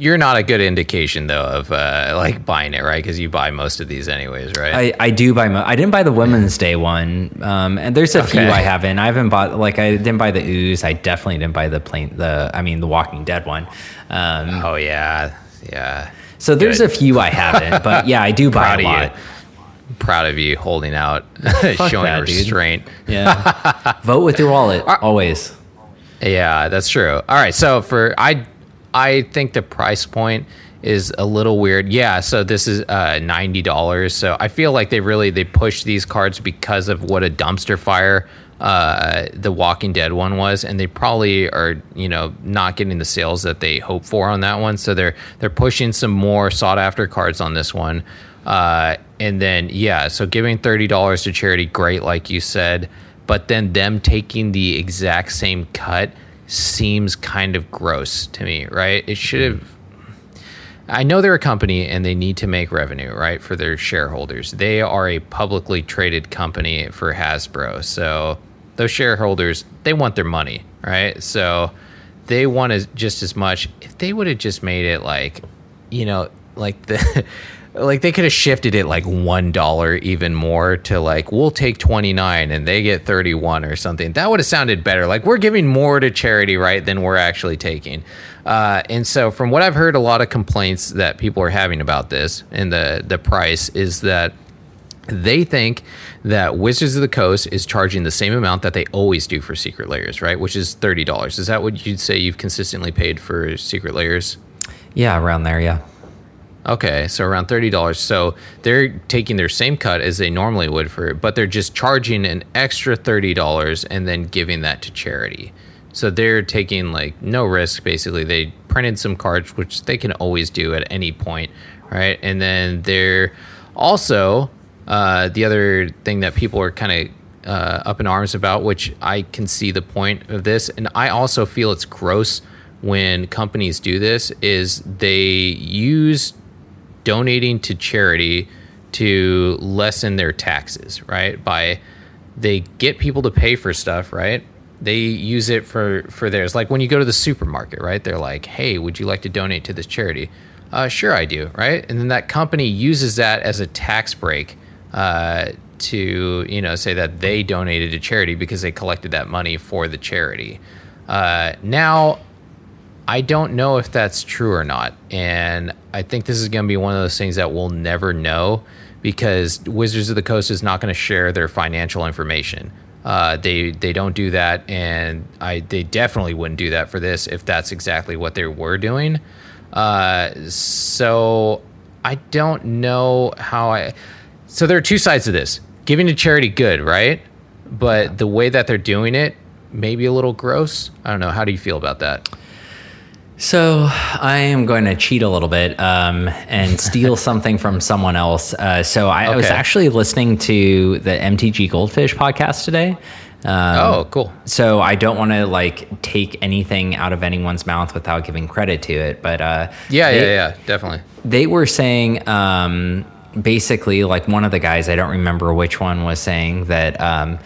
you're not a good indication though of uh, like buying it, right? Because you buy most of these anyways, right? I, I do buy. Mo- I didn't buy the Women's Day one, um, and there's a okay. few I haven't. I haven't bought like I didn't buy the Ooze. I definitely didn't buy the plane. The I mean the Walking Dead one. Um, oh yeah, yeah. So there's good. a few I haven't, but yeah, I do buy a lot. Proud of you holding out, showing that, restraint. Dude. Yeah. Vote with your wallet always. Yeah, that's true. All right, so for I I think the price point is a little weird. Yeah, so this is uh, ninety dollars. So I feel like they really they pushed these cards because of what a dumpster fire uh, the Walking Dead one was, and they probably are you know not getting the sales that they hope for on that one. So they're they're pushing some more sought after cards on this one. Uh, and then yeah, so giving thirty dollars to charity, great, like you said. But then them taking the exact same cut seems kind of gross to me, right? It should have. I know they're a company and they need to make revenue, right, for their shareholders. They are a publicly traded company for Hasbro. So those shareholders, they want their money, right? So they want as, just as much. If they would have just made it like, you know, like the. like they could have shifted it like one dollar even more to like we'll take 29 and they get 31 or something that would have sounded better like we're giving more to charity right than we're actually taking uh, and so from what i've heard a lot of complaints that people are having about this and the the price is that they think that Wizards of the Coast is charging the same amount that they always do for Secret Lairs, right? Which is thirty dollars. Is that what you'd say you've consistently paid for Secret Lairs? Yeah, around there. Yeah. Okay, so around thirty dollars. So they're taking their same cut as they normally would for it, but they're just charging an extra thirty dollars and then giving that to charity. So they're taking like no risk. Basically, they printed some cards, which they can always do at any point, right? And then they're also uh, the other thing that people are kind of uh, up in arms about, which I can see the point of this, and I also feel it's gross when companies do this, is they use donating to charity to lessen their taxes, right? By they get people to pay for stuff, right? They use it for for theirs. Like when you go to the supermarket, right? They're like, "Hey, would you like to donate to this charity?" Uh, sure, I do, right? And then that company uses that as a tax break uh, to you know say that they donated to charity because they collected that money for the charity. Uh, now, I don't know if that's true or not, and I think this is going to be one of those things that we'll never know because Wizards of the Coast is not going to share their financial information. Uh, they they don't do that, and I they definitely wouldn't do that for this if that's exactly what they were doing. Uh, so I don't know how I. So there are two sides to this. Giving to charity, good, right? But yeah. the way that they're doing it, maybe a little gross. I don't know. How do you feel about that? So I am going to cheat a little bit um, and steal something from someone else. Uh, so I, okay. I, was actually listening to the MTG Goldfish podcast today. Um, oh, cool. So I don't want to like take anything out of anyone's mouth without giving credit to it, but uh, yeah, they, yeah, yeah, definitely. They were saying um, basically, like one of the guys, I don't remember which one, was saying that um,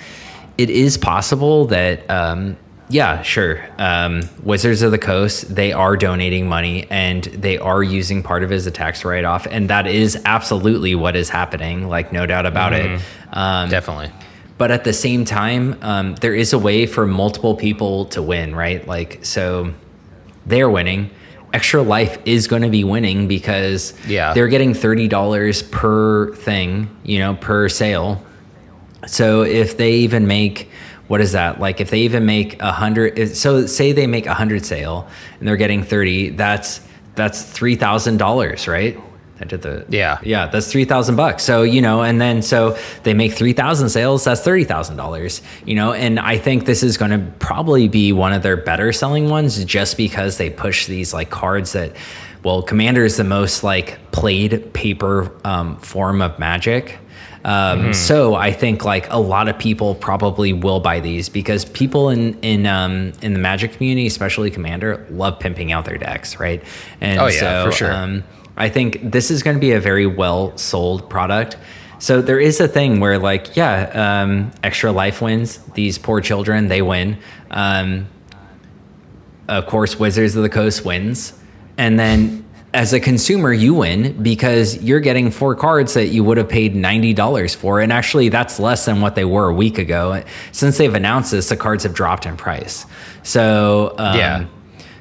it is possible that, um, yeah, sure, um, Wizards of the Coast, they are donating money and they are using part of it as a tax write off. And that is absolutely what is happening, like, no doubt about mm-hmm. it. Um, Definitely. But at the same time, um, there is a way for multiple people to win, right? Like, so they're winning Extra Life is going to be winning because yeah. they're getting $30 per thing, you know, per sale. So if they even make what is that like if they even make a hundred so say they make a hundred sale and they're getting 30 that's that's three thousand dollars right I did the yeah yeah that's three thousand bucks. So you know, and then so they make three thousand sales. That's thirty thousand dollars. You know, and I think this is going to probably be one of their better selling ones, just because they push these like cards that. Well, Commander is the most like played paper um, form of Magic. Um, mm-hmm. So I think like a lot of people probably will buy these because people in in um, in the Magic community, especially Commander, love pimping out their decks, right? And oh yeah, so, for sure. Um, I think this is going to be a very well sold product. So there is a thing where, like, yeah, um, extra life wins. These poor children, they win. Um, of course, Wizards of the Coast wins, and then as a consumer, you win because you're getting four cards that you would have paid ninety dollars for, and actually, that's less than what they were a week ago. Since they've announced this, the cards have dropped in price. So um, yeah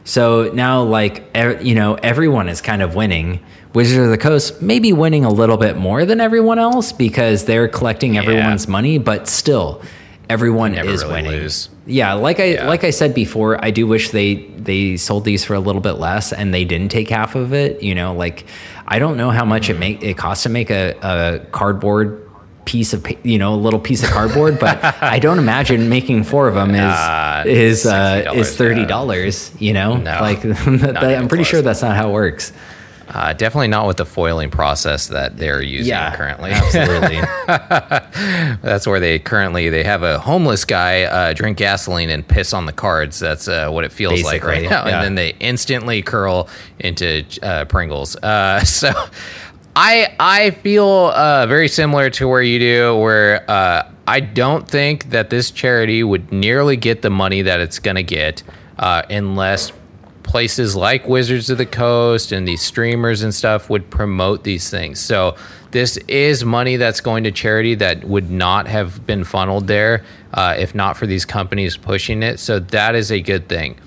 so now, like, you know, everyone is kind of winning. Wizards of the Coast may be winning a little bit more than everyone else because they're collecting everyone's yeah. money, but still, everyone is really winning. Lose. Yeah, like I yeah. like I said before, I do wish they they sold these for a little bit less and they didn't take half of it. You know, like I don't know how much mm-hmm. it make it costs to make a, a cardboard piece of you know a little piece of cardboard but i don't imagine making four of them is uh, is uh, is $30 yeah. you know no, i'm pretty close. sure that's not how it works Uh, definitely not with the foiling process that they're using Yeah, currently. absolutely. That's where they currently they have a homeless guy uh, drink gasoline and piss on the cards. That's uh, what it feels like right now. yeah. And then they instantly curl into uh, Pringles. Uh, so I I feel uh, very similar to where you do, where uh, I don't think that this charity would nearly get the money that it's going to get uh, unless places like Wizards of the Coast and these streamers and stuff would promote these things. So this is money that's going to charity that would not have been funneled there uh, if not for these companies pushing it. So that is a good thing.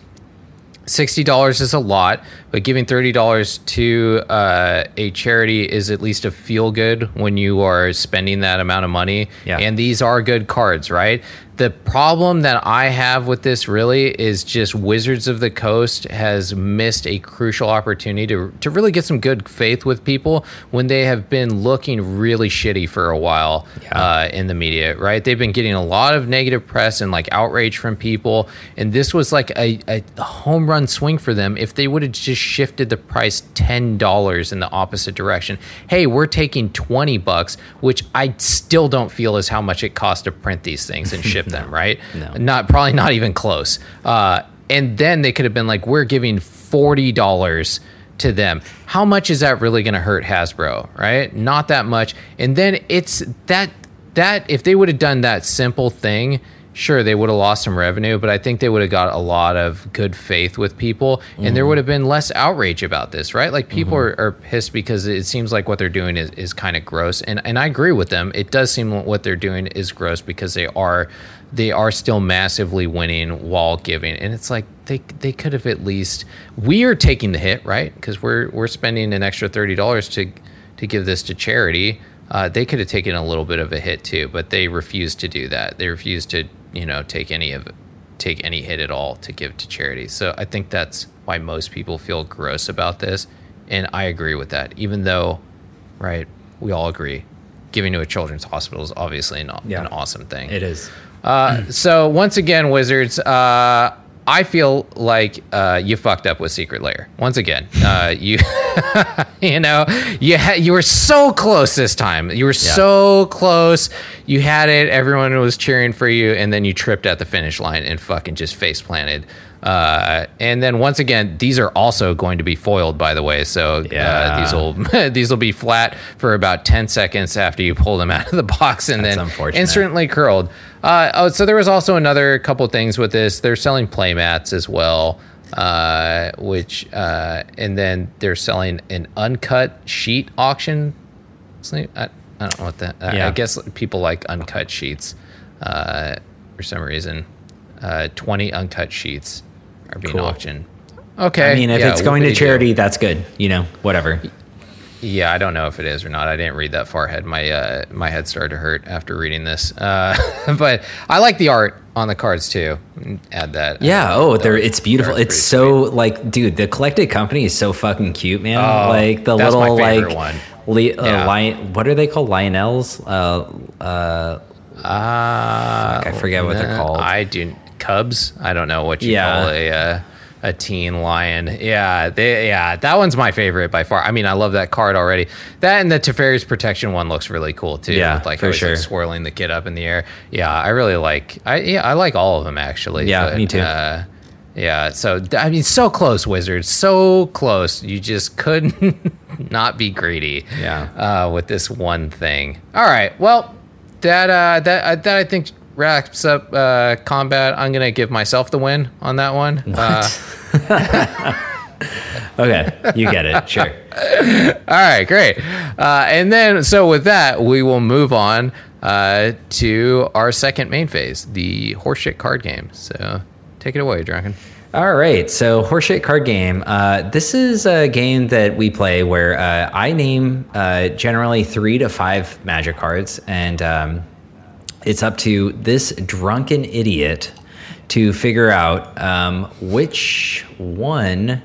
$60 is a lot, but giving $30 to uh, a charity is at least a feel good when you are spending that amount of money. Yeah. And these are good cards, right? The problem that I have with this really is just Wizards of the Coast has missed a crucial opportunity to, to really get some good faith with people when they have been looking really shitty for a while Yeah. uh, in the media, right? They've been getting a lot of negative press and like outrage from people. And this was like a, a home run swing for them if they would have just shifted the price $10 in the opposite direction. Hey, we're taking 20 bucks, which I still don't feel is how much it costs to print these things and ship them, right? No. Not probably not even close. Uh, and then they could have been like, we're giving $40 to them. How much is that really going to hurt Hasbro, right? Not that much. And then it's that that if they would have done that simple thing, sure they would have lost some revenue, but I think they would have got a lot of good faith with people and there would have been less outrage about this, right? Like people are, are pissed because it seems like what they're doing is, is kind of gross. And and I agree with them. It does seem what they're doing is gross because they are they are still massively winning while giving. And it's like they they could have at least we are taking the hit, right? Because we're we're spending an extra thirty dollars to to give this to charity. Uh, they could have taken a little bit of a hit too, but they refused to do that. They refused to you know take any of take any hit at all to give to charity. So I think that's why most people feel gross about this, and I agree with that. Even though, right, we all agree, giving to a children's hospital is obviously an, Yeah. an awesome thing. It is. Uh, so once again, Wizards, uh, I feel like uh, you fucked up with Secret Lair. Once again, uh, you you know you ha- you were so close this time. You were so close. You had it. Everyone was cheering for you, and then you tripped at the finish line and fucking just face planted. Uh, and then once again, these are also going to be foiled, by the way. So uh, these will these will be flat for about ten seconds after you pull them out of the box, and That's then instantly curled. Uh, oh, so there was also another couple things with this. They're selling play mats as well, uh, which uh, and then they're selling an uncut sheet auction. I, I don't know what that. I- I guess people like uncut sheets uh, for some reason. Uh, Twenty uncut sheets are being Cool. auctioned. Okay. I mean, if yeah, it's going to charity, that's good. You know, whatever. Yeah, I don't know if it is or not. I didn't read that far ahead. My uh, my head started to hurt after reading this. Uh, but I like the art on the cards too. Add that. Yeah. Oh, they're it's beautiful. It's so like, dude, the collected company is so fucking cute, man. Oh, like the little like, one. li- uh, Yeah. lion, what are they called? Lionels. Uh, uh. Uh, Fuck, I forget what they're called. I do Cubs. I don't know what you Yeah. call a uh, a teen lion. Yeah, they yeah that one's my favorite by far. I mean, I love that card already. That and the Teferi's protection one looks really cool too. Yeah, with, like for how he's, like, sure. swirling the kid up in the air. Yeah, I really like. I yeah, I like all of them actually. Yeah, me too. Uh, yeah, so I mean, so close, Wizards, so close. You just couldn't not be greedy. Yeah. uh, with this one thing. All right, well, that uh, that uh, that I think wraps up uh, combat. I'm gonna give myself the win on that one. Uh, okay, you get it. Sure. all right, great. Uh, and then, so with that, we will move on uh, to our second main phase, the horseshit card game. So take it away, Drunken. All right, so horseshit card game. Uh, this is a game that we play where uh, I name uh, generally three to five magic cards, and um, it's up to this drunken idiot to figure out um, which one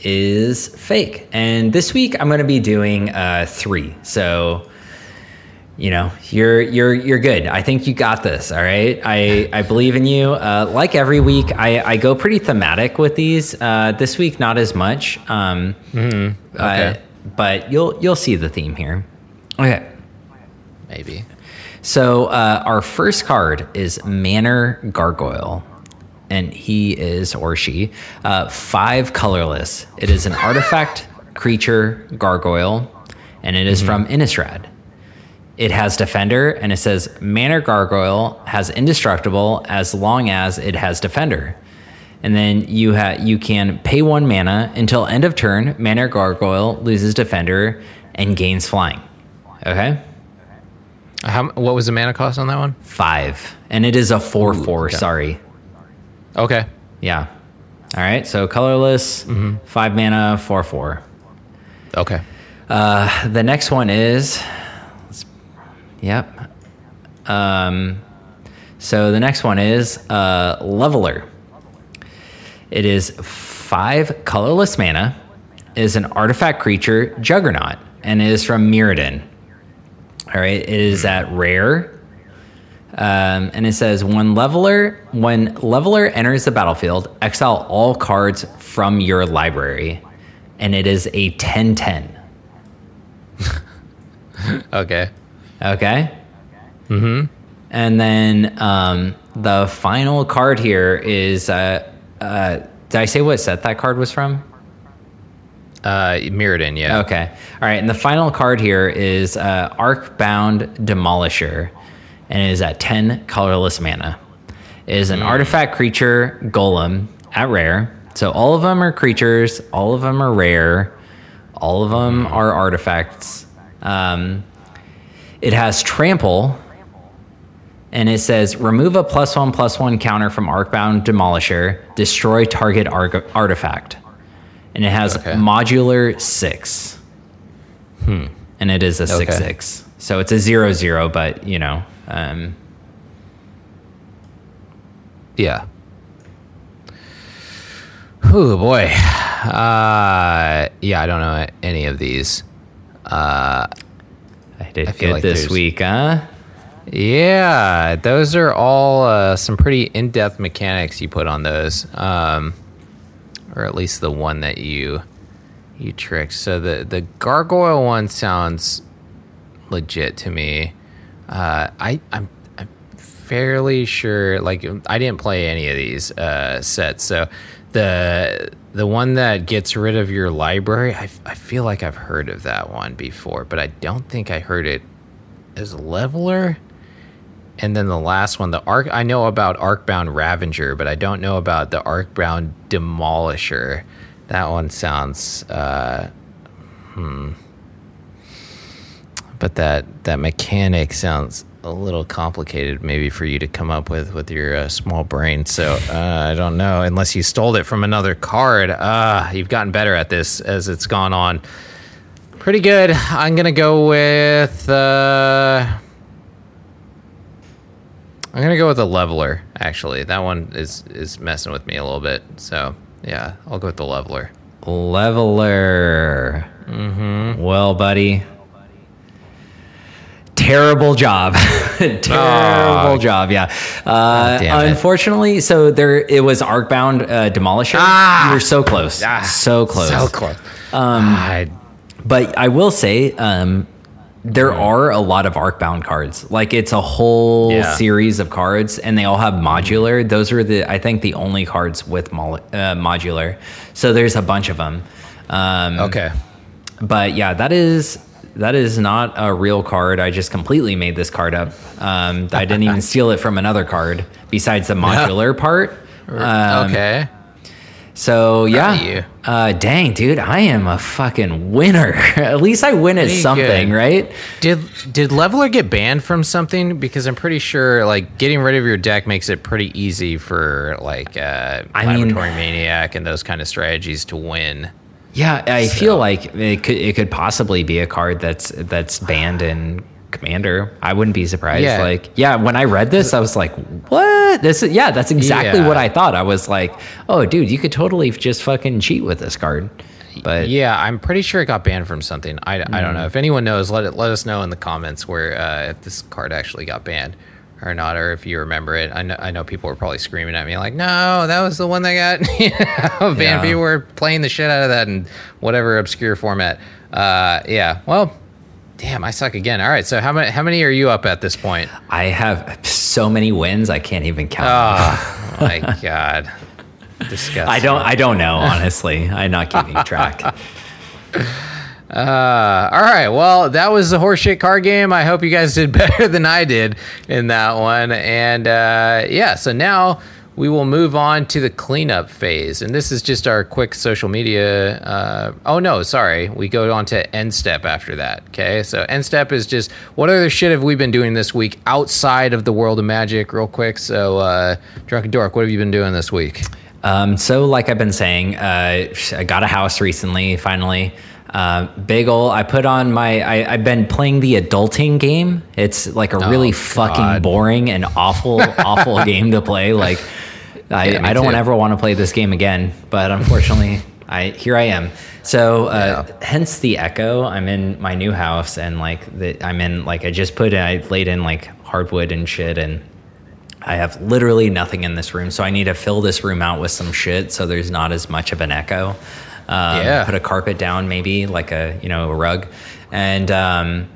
is fake. And this week I'm going to be doing uh, three. So you know you're you're you're good i think you got this all right i i believe in you uh, like every week i i go pretty thematic with these uh, this week not as much um Okay. uh, but you'll you'll see the theme here okay Maybe. So uh, our first card is manor gargoyle and he is or she uh, five colorless. It is an artifact creature gargoyle and it is from innistrad. It has defender and it says manor gargoyle has indestructible as long as it has defender. And then you ha- you can pay one mana. Until end of turn manor gargoyle loses defender and gains flying. Okay How, what was the mana cost on that one? five and it is a 4-4 okay. sorry Okay. yeah all right so colorless five mana 4-4 Okay. uh, the next one is yep um, so the next one is uh, leveler it is five colorless mana is an artifact creature juggernaut and it is from mirrodin all right it is at rare um, and it says when leveler when leveler enters the battlefield exile all cards from your library and it is a 10-10 Okay. Okay. Mm-hmm. And then um, the final card here is. Uh, uh, did I say what set that card was from? Uh, Mirrodin, yeah. Okay. All right. And the final card here is uh, Arcbound Demolisher, and it is at 10 colorless mana. It is an artifact creature golem at rare. So all of them are creatures, all of them are rare, all of them are artifacts. Um, it has trample, and it says remove a plus one plus one counter from Arcbound Demolisher, destroy target arg- artifact. And it has Okay. modular six. Hmm. And it is a six Okay. six. So it's a zero zero, but you know, um, Yeah. Oh boy. Uh, yeah, I don't know any of these. Uh, I did I feel good like this week, huh? yeah, those are all uh, some pretty in-depth mechanics you put on those, um, or at least the one that you you tricked. So the the gargoyle one sounds legit to me. Uh, I I'm, I'm fairly sure. Like I didn't play any of these uh, sets, so the the one that gets rid of your library, I, I feel like I've heard of that one before, but I don't think I heard it as a leveler. And then the last one, the arc. I know about Arcbound Ravager, but I don't know about the Arcbound Demolisher. That one sounds. Uh, hmm. But that that mechanic sounds a little complicated, maybe for you to come up with with your uh, small brain. So uh, I don't know, unless you stole it from another card. Ah, you've gotten better at this as it's gone on. Pretty good. I'm gonna go with. Uh, I'm gonna go with the leveler. Actually, that one is is messing with me a little bit. So yeah, I'll go with the leveler. Leveler. Mm-hmm. Well, buddy. Terrible job. Terrible Oh. job. Yeah. Uh, it. unfortunately, so there it was Arcbound uh, Demolisher. Ah! you were so close. Ah, so close. So close. Um, I, But I will say, um, there are a lot of Arcbound cards. Like it's a whole Yeah. series of cards, and they all have modular. Those are the I think the only cards with mol- uh, modular. So there's a bunch of them. Um, okay. but yeah, that is that is not a real card. I just completely made this card up. Um, I didn't even steal it from another card besides the modular part. Um, okay. So yeah, uh, dang dude, I am a fucking winner. at least I win at Pretty something, good. right? Did did leveler get banned from something? Because I'm pretty sure like getting rid of your deck makes it pretty easy for like uh, I mean- laboratory maniac and those kind of strategies to win. Yeah, I feel like it could it could possibly be a card that's that's banned in Commander. I wouldn't be surprised. Yeah. Like, yeah, when I read this, I was like, "What? This is yeah, that's exactly Yeah. what I thought." I was like, "Oh, dude, you could totally just fucking cheat with this card." But yeah, I'm pretty sure it got banned from something. I, I don't Hmm. know. If anyone knows, let it let us know in the comments where uh, if this card actually got banned or not, or if you remember it. I know I know people were probably screaming at me like, "No, that was the one that got you know, banned." Yeah. People were playing the shit out of that in whatever obscure format. Uh, yeah. Well, damn, I suck again. All right. So how many how many are you up at this point? I have so many wins I can't even count. Oh my god. Disgusting. I don't I don't know honestly. I'm not keeping track. Uh, all right. Well, that was the horseshit card game. I hope you guys did better than I did in that one. And uh, yeah, so now we will move on to the cleanup phase. And this is just our quick social media. Uh, oh, no, sorry. We go on to end step after that. Okay. So end step is just what other shit have we been doing this week outside of the world of magic, real quick. So, uh, Drunken Dork, what have you been doing this week? Um, so, like I've been saying, uh, I got a house recently, finally. Uh, Bagel, I put on my. I, I've been playing the adulting game. It's like a really fucking God. boring and awful, awful game to play. Like, I, Yeah, I don't too. ever want to play this game again. But unfortunately, I here I am. So, uh, hence the echo. I'm in my new house, and like the, I'm in like I just put. in, I laid in like hardwood and shit, and I have literally nothing in this room, so I need to fill this room out with some shit so there's not as much of an echo. Um, Yeah. Put a carpet down, maybe like a you know a rug, and um,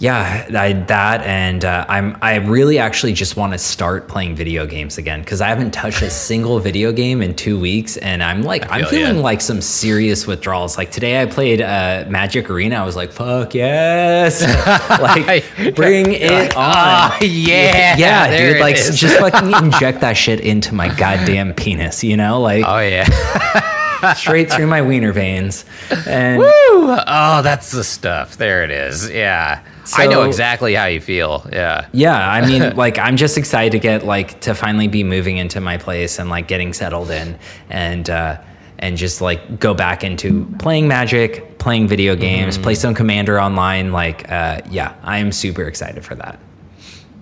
yeah, I, that and uh, I'm I really actually just want to start playing video games again because I haven't touched a single video game in two weeks, and I'm like I'm feel ya. feeling like some serious withdrawals. Like today, I played uh, Magic Arena. I was like, "Fuck yes!" like bring it on. "Ah, yeah, yeah, dude. Like is." just fucking inject that shit into my goddamn penis. You know, like Oh, yeah. Straight through my wiener veins. And Woo! Oh, that's the stuff. There it is. Yeah. I know exactly how you feel. Yeah. yeah, I mean, like I'm just excited to get like to finally be moving into my place and like getting settled in and uh and just like go back into playing magic, playing video games, play some commander online. Like, uh, yeah, I am super excited for that.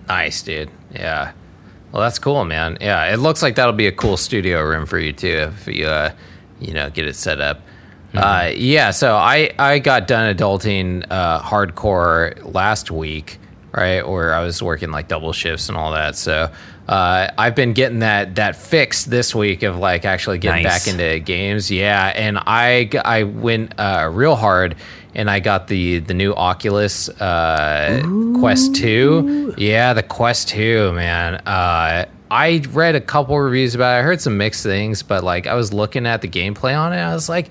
Nice, dude. Yeah. Well, that's cool, man. Yeah. It looks like that'll be a cool studio room for you, too, if you, uh, you know, get it set up. Uh, yeah. So I, I got done adulting uh, hardcore last week, right? Where I was working like double shifts and all that. So uh, I've been getting that that fix this week of like actually getting Nice. back into games. Yeah, and I I went uh, real hard, and I got the the new Oculus uh, Quest Two. Yeah, the Quest Two, man. Uh, I read a couple reviews about it. I heard some mixed things, but like I was looking at the gameplay on it, I was like.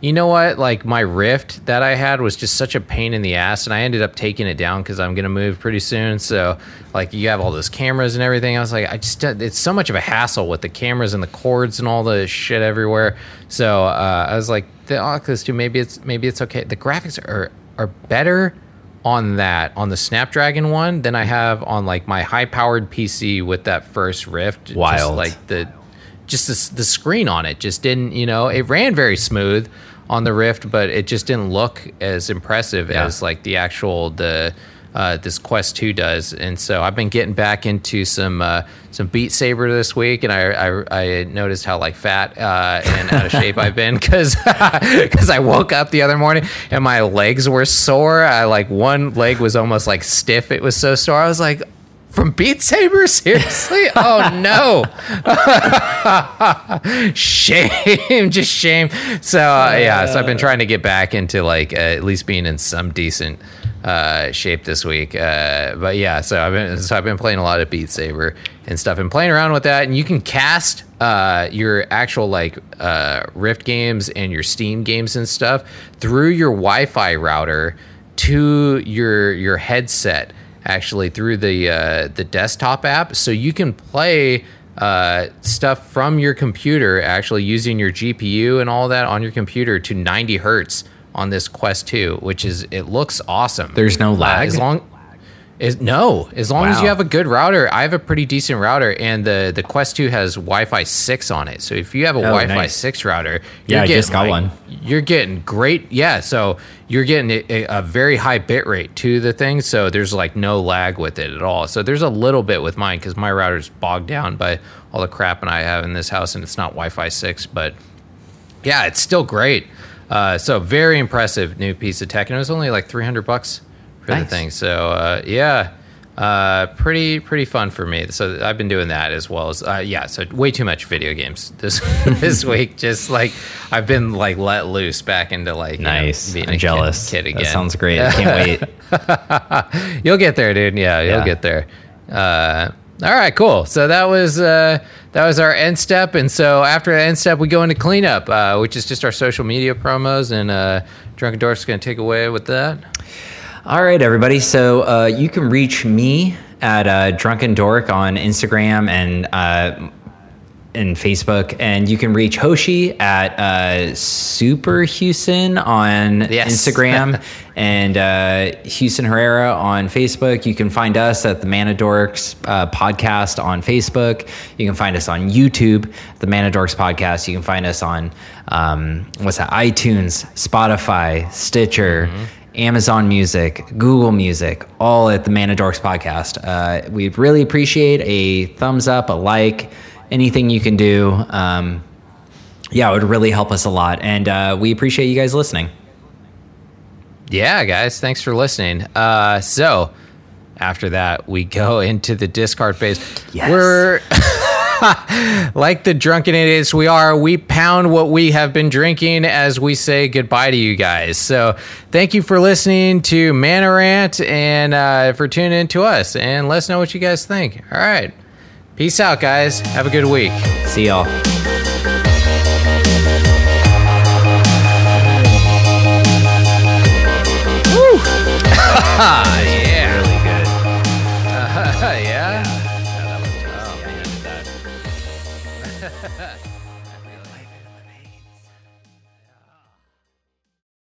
You know what? Like my Rift that I had was just such a pain in the ass, and I ended up taking it down because I'm gonna move pretty soon. So, like, you have all those cameras and everything. I was like, I just it's so much of a hassle with the cameras and the cords and all the shit everywhere. So uh, I was like, the Oculus 2, maybe it's maybe it's okay. The graphics are are better on that on the Snapdragon one than I have on like my high powered PC with that first Rift. Just, like the just the, the screen on it just didn't you know it ran very smooth on the rift but it just didn't look as impressive Yeah. as like the actual the uh, this quest 2 does and so i've been getting back into some uh, some beat saber this week and i i, I noticed how like fat uh, and out of shape i've been because because i woke up the other morning and my legs were sore i like one leg was almost like stiff it was so sore i was like from Beat Saber? Seriously? Oh no! shame, just shame. So uh, yeah, so I've been trying to get back into like uh, at least being in some decent uh, shape this week. Uh, but yeah, so I've been so I've been playing a lot of Beat Saber and stuff and playing around with that. And you can cast uh, your actual like uh, Rift games and your Steam games and stuff through your Wi-Fi router to your your headset actually through the uh, the desktop app, so you can play uh, stuff from your computer, actually using your GPU and all that on your computer to 90 hertz on this Quest 2, which is it looks awesome. There's no Uh, lag? as long is no, as long as you have a good router. I have a pretty decent router, and the the Quest 2 has Wi-Fi 6 on it. So if you have a Oh, Wi-Fi nice. 6 router, Yeah, I you're just getting, got like- one. you're getting great yeah so you're getting a, a- a very high bit rate to the thing so there's like no lag with it at all so there's a little bit with mine because my router's bogged down by all the crap and i have in this house and it's not wi-fi 6 but yeah, it's still great. Uh, so very impressive new piece of tech, and it was only like 300 bucks for the thing. So uh, yeah, uh, pretty pretty fun for me. So I've been doing that as well as uh, yeah. So way too much video games this this week. Just like I've been like let loose back into like you know, Nice. being jealous. kid, kid again. That sounds great. I can't wait. You'll get there, dude. Yeah, you'll Yeah. get there. Uh, all right, cool. So that was uh, that was our end step, and so after the end step, we go into cleanup, uh, which is just our social media promos, and uh, Drunken Dork's going to take away with that. All right, everybody. So uh, you can reach me at uh, Drunken Dork on Instagram and uh, and Facebook, and you can reach Hoshi at uh, Super Houston on Yes. Instagram and uh, Houston Herrera on Facebook. You can find us at the Manadorks uh, podcast on Facebook. You can find us on YouTube, the Manadorks podcast. You can find us on um, what's that? iTunes, Spotify, Stitcher. Amazon Music, Google Music, all at the Manadorks podcast. Uh, we really appreciate a thumbs up, a like, anything you can do. Um, yeah, it would really help us a lot. And uh, we appreciate you guys listening. Yeah, guys, thanks for listening. Uh, so after that, we go into the discard phase. Yes. We're like the drunken idiots we are. We pound what we have been drinking as we say goodbye to you guys. So thank you for listening to Manorant and uh, for tuning in to us. And let us know what you guys think. All right. Peace out, guys. Have a good week. See y'all.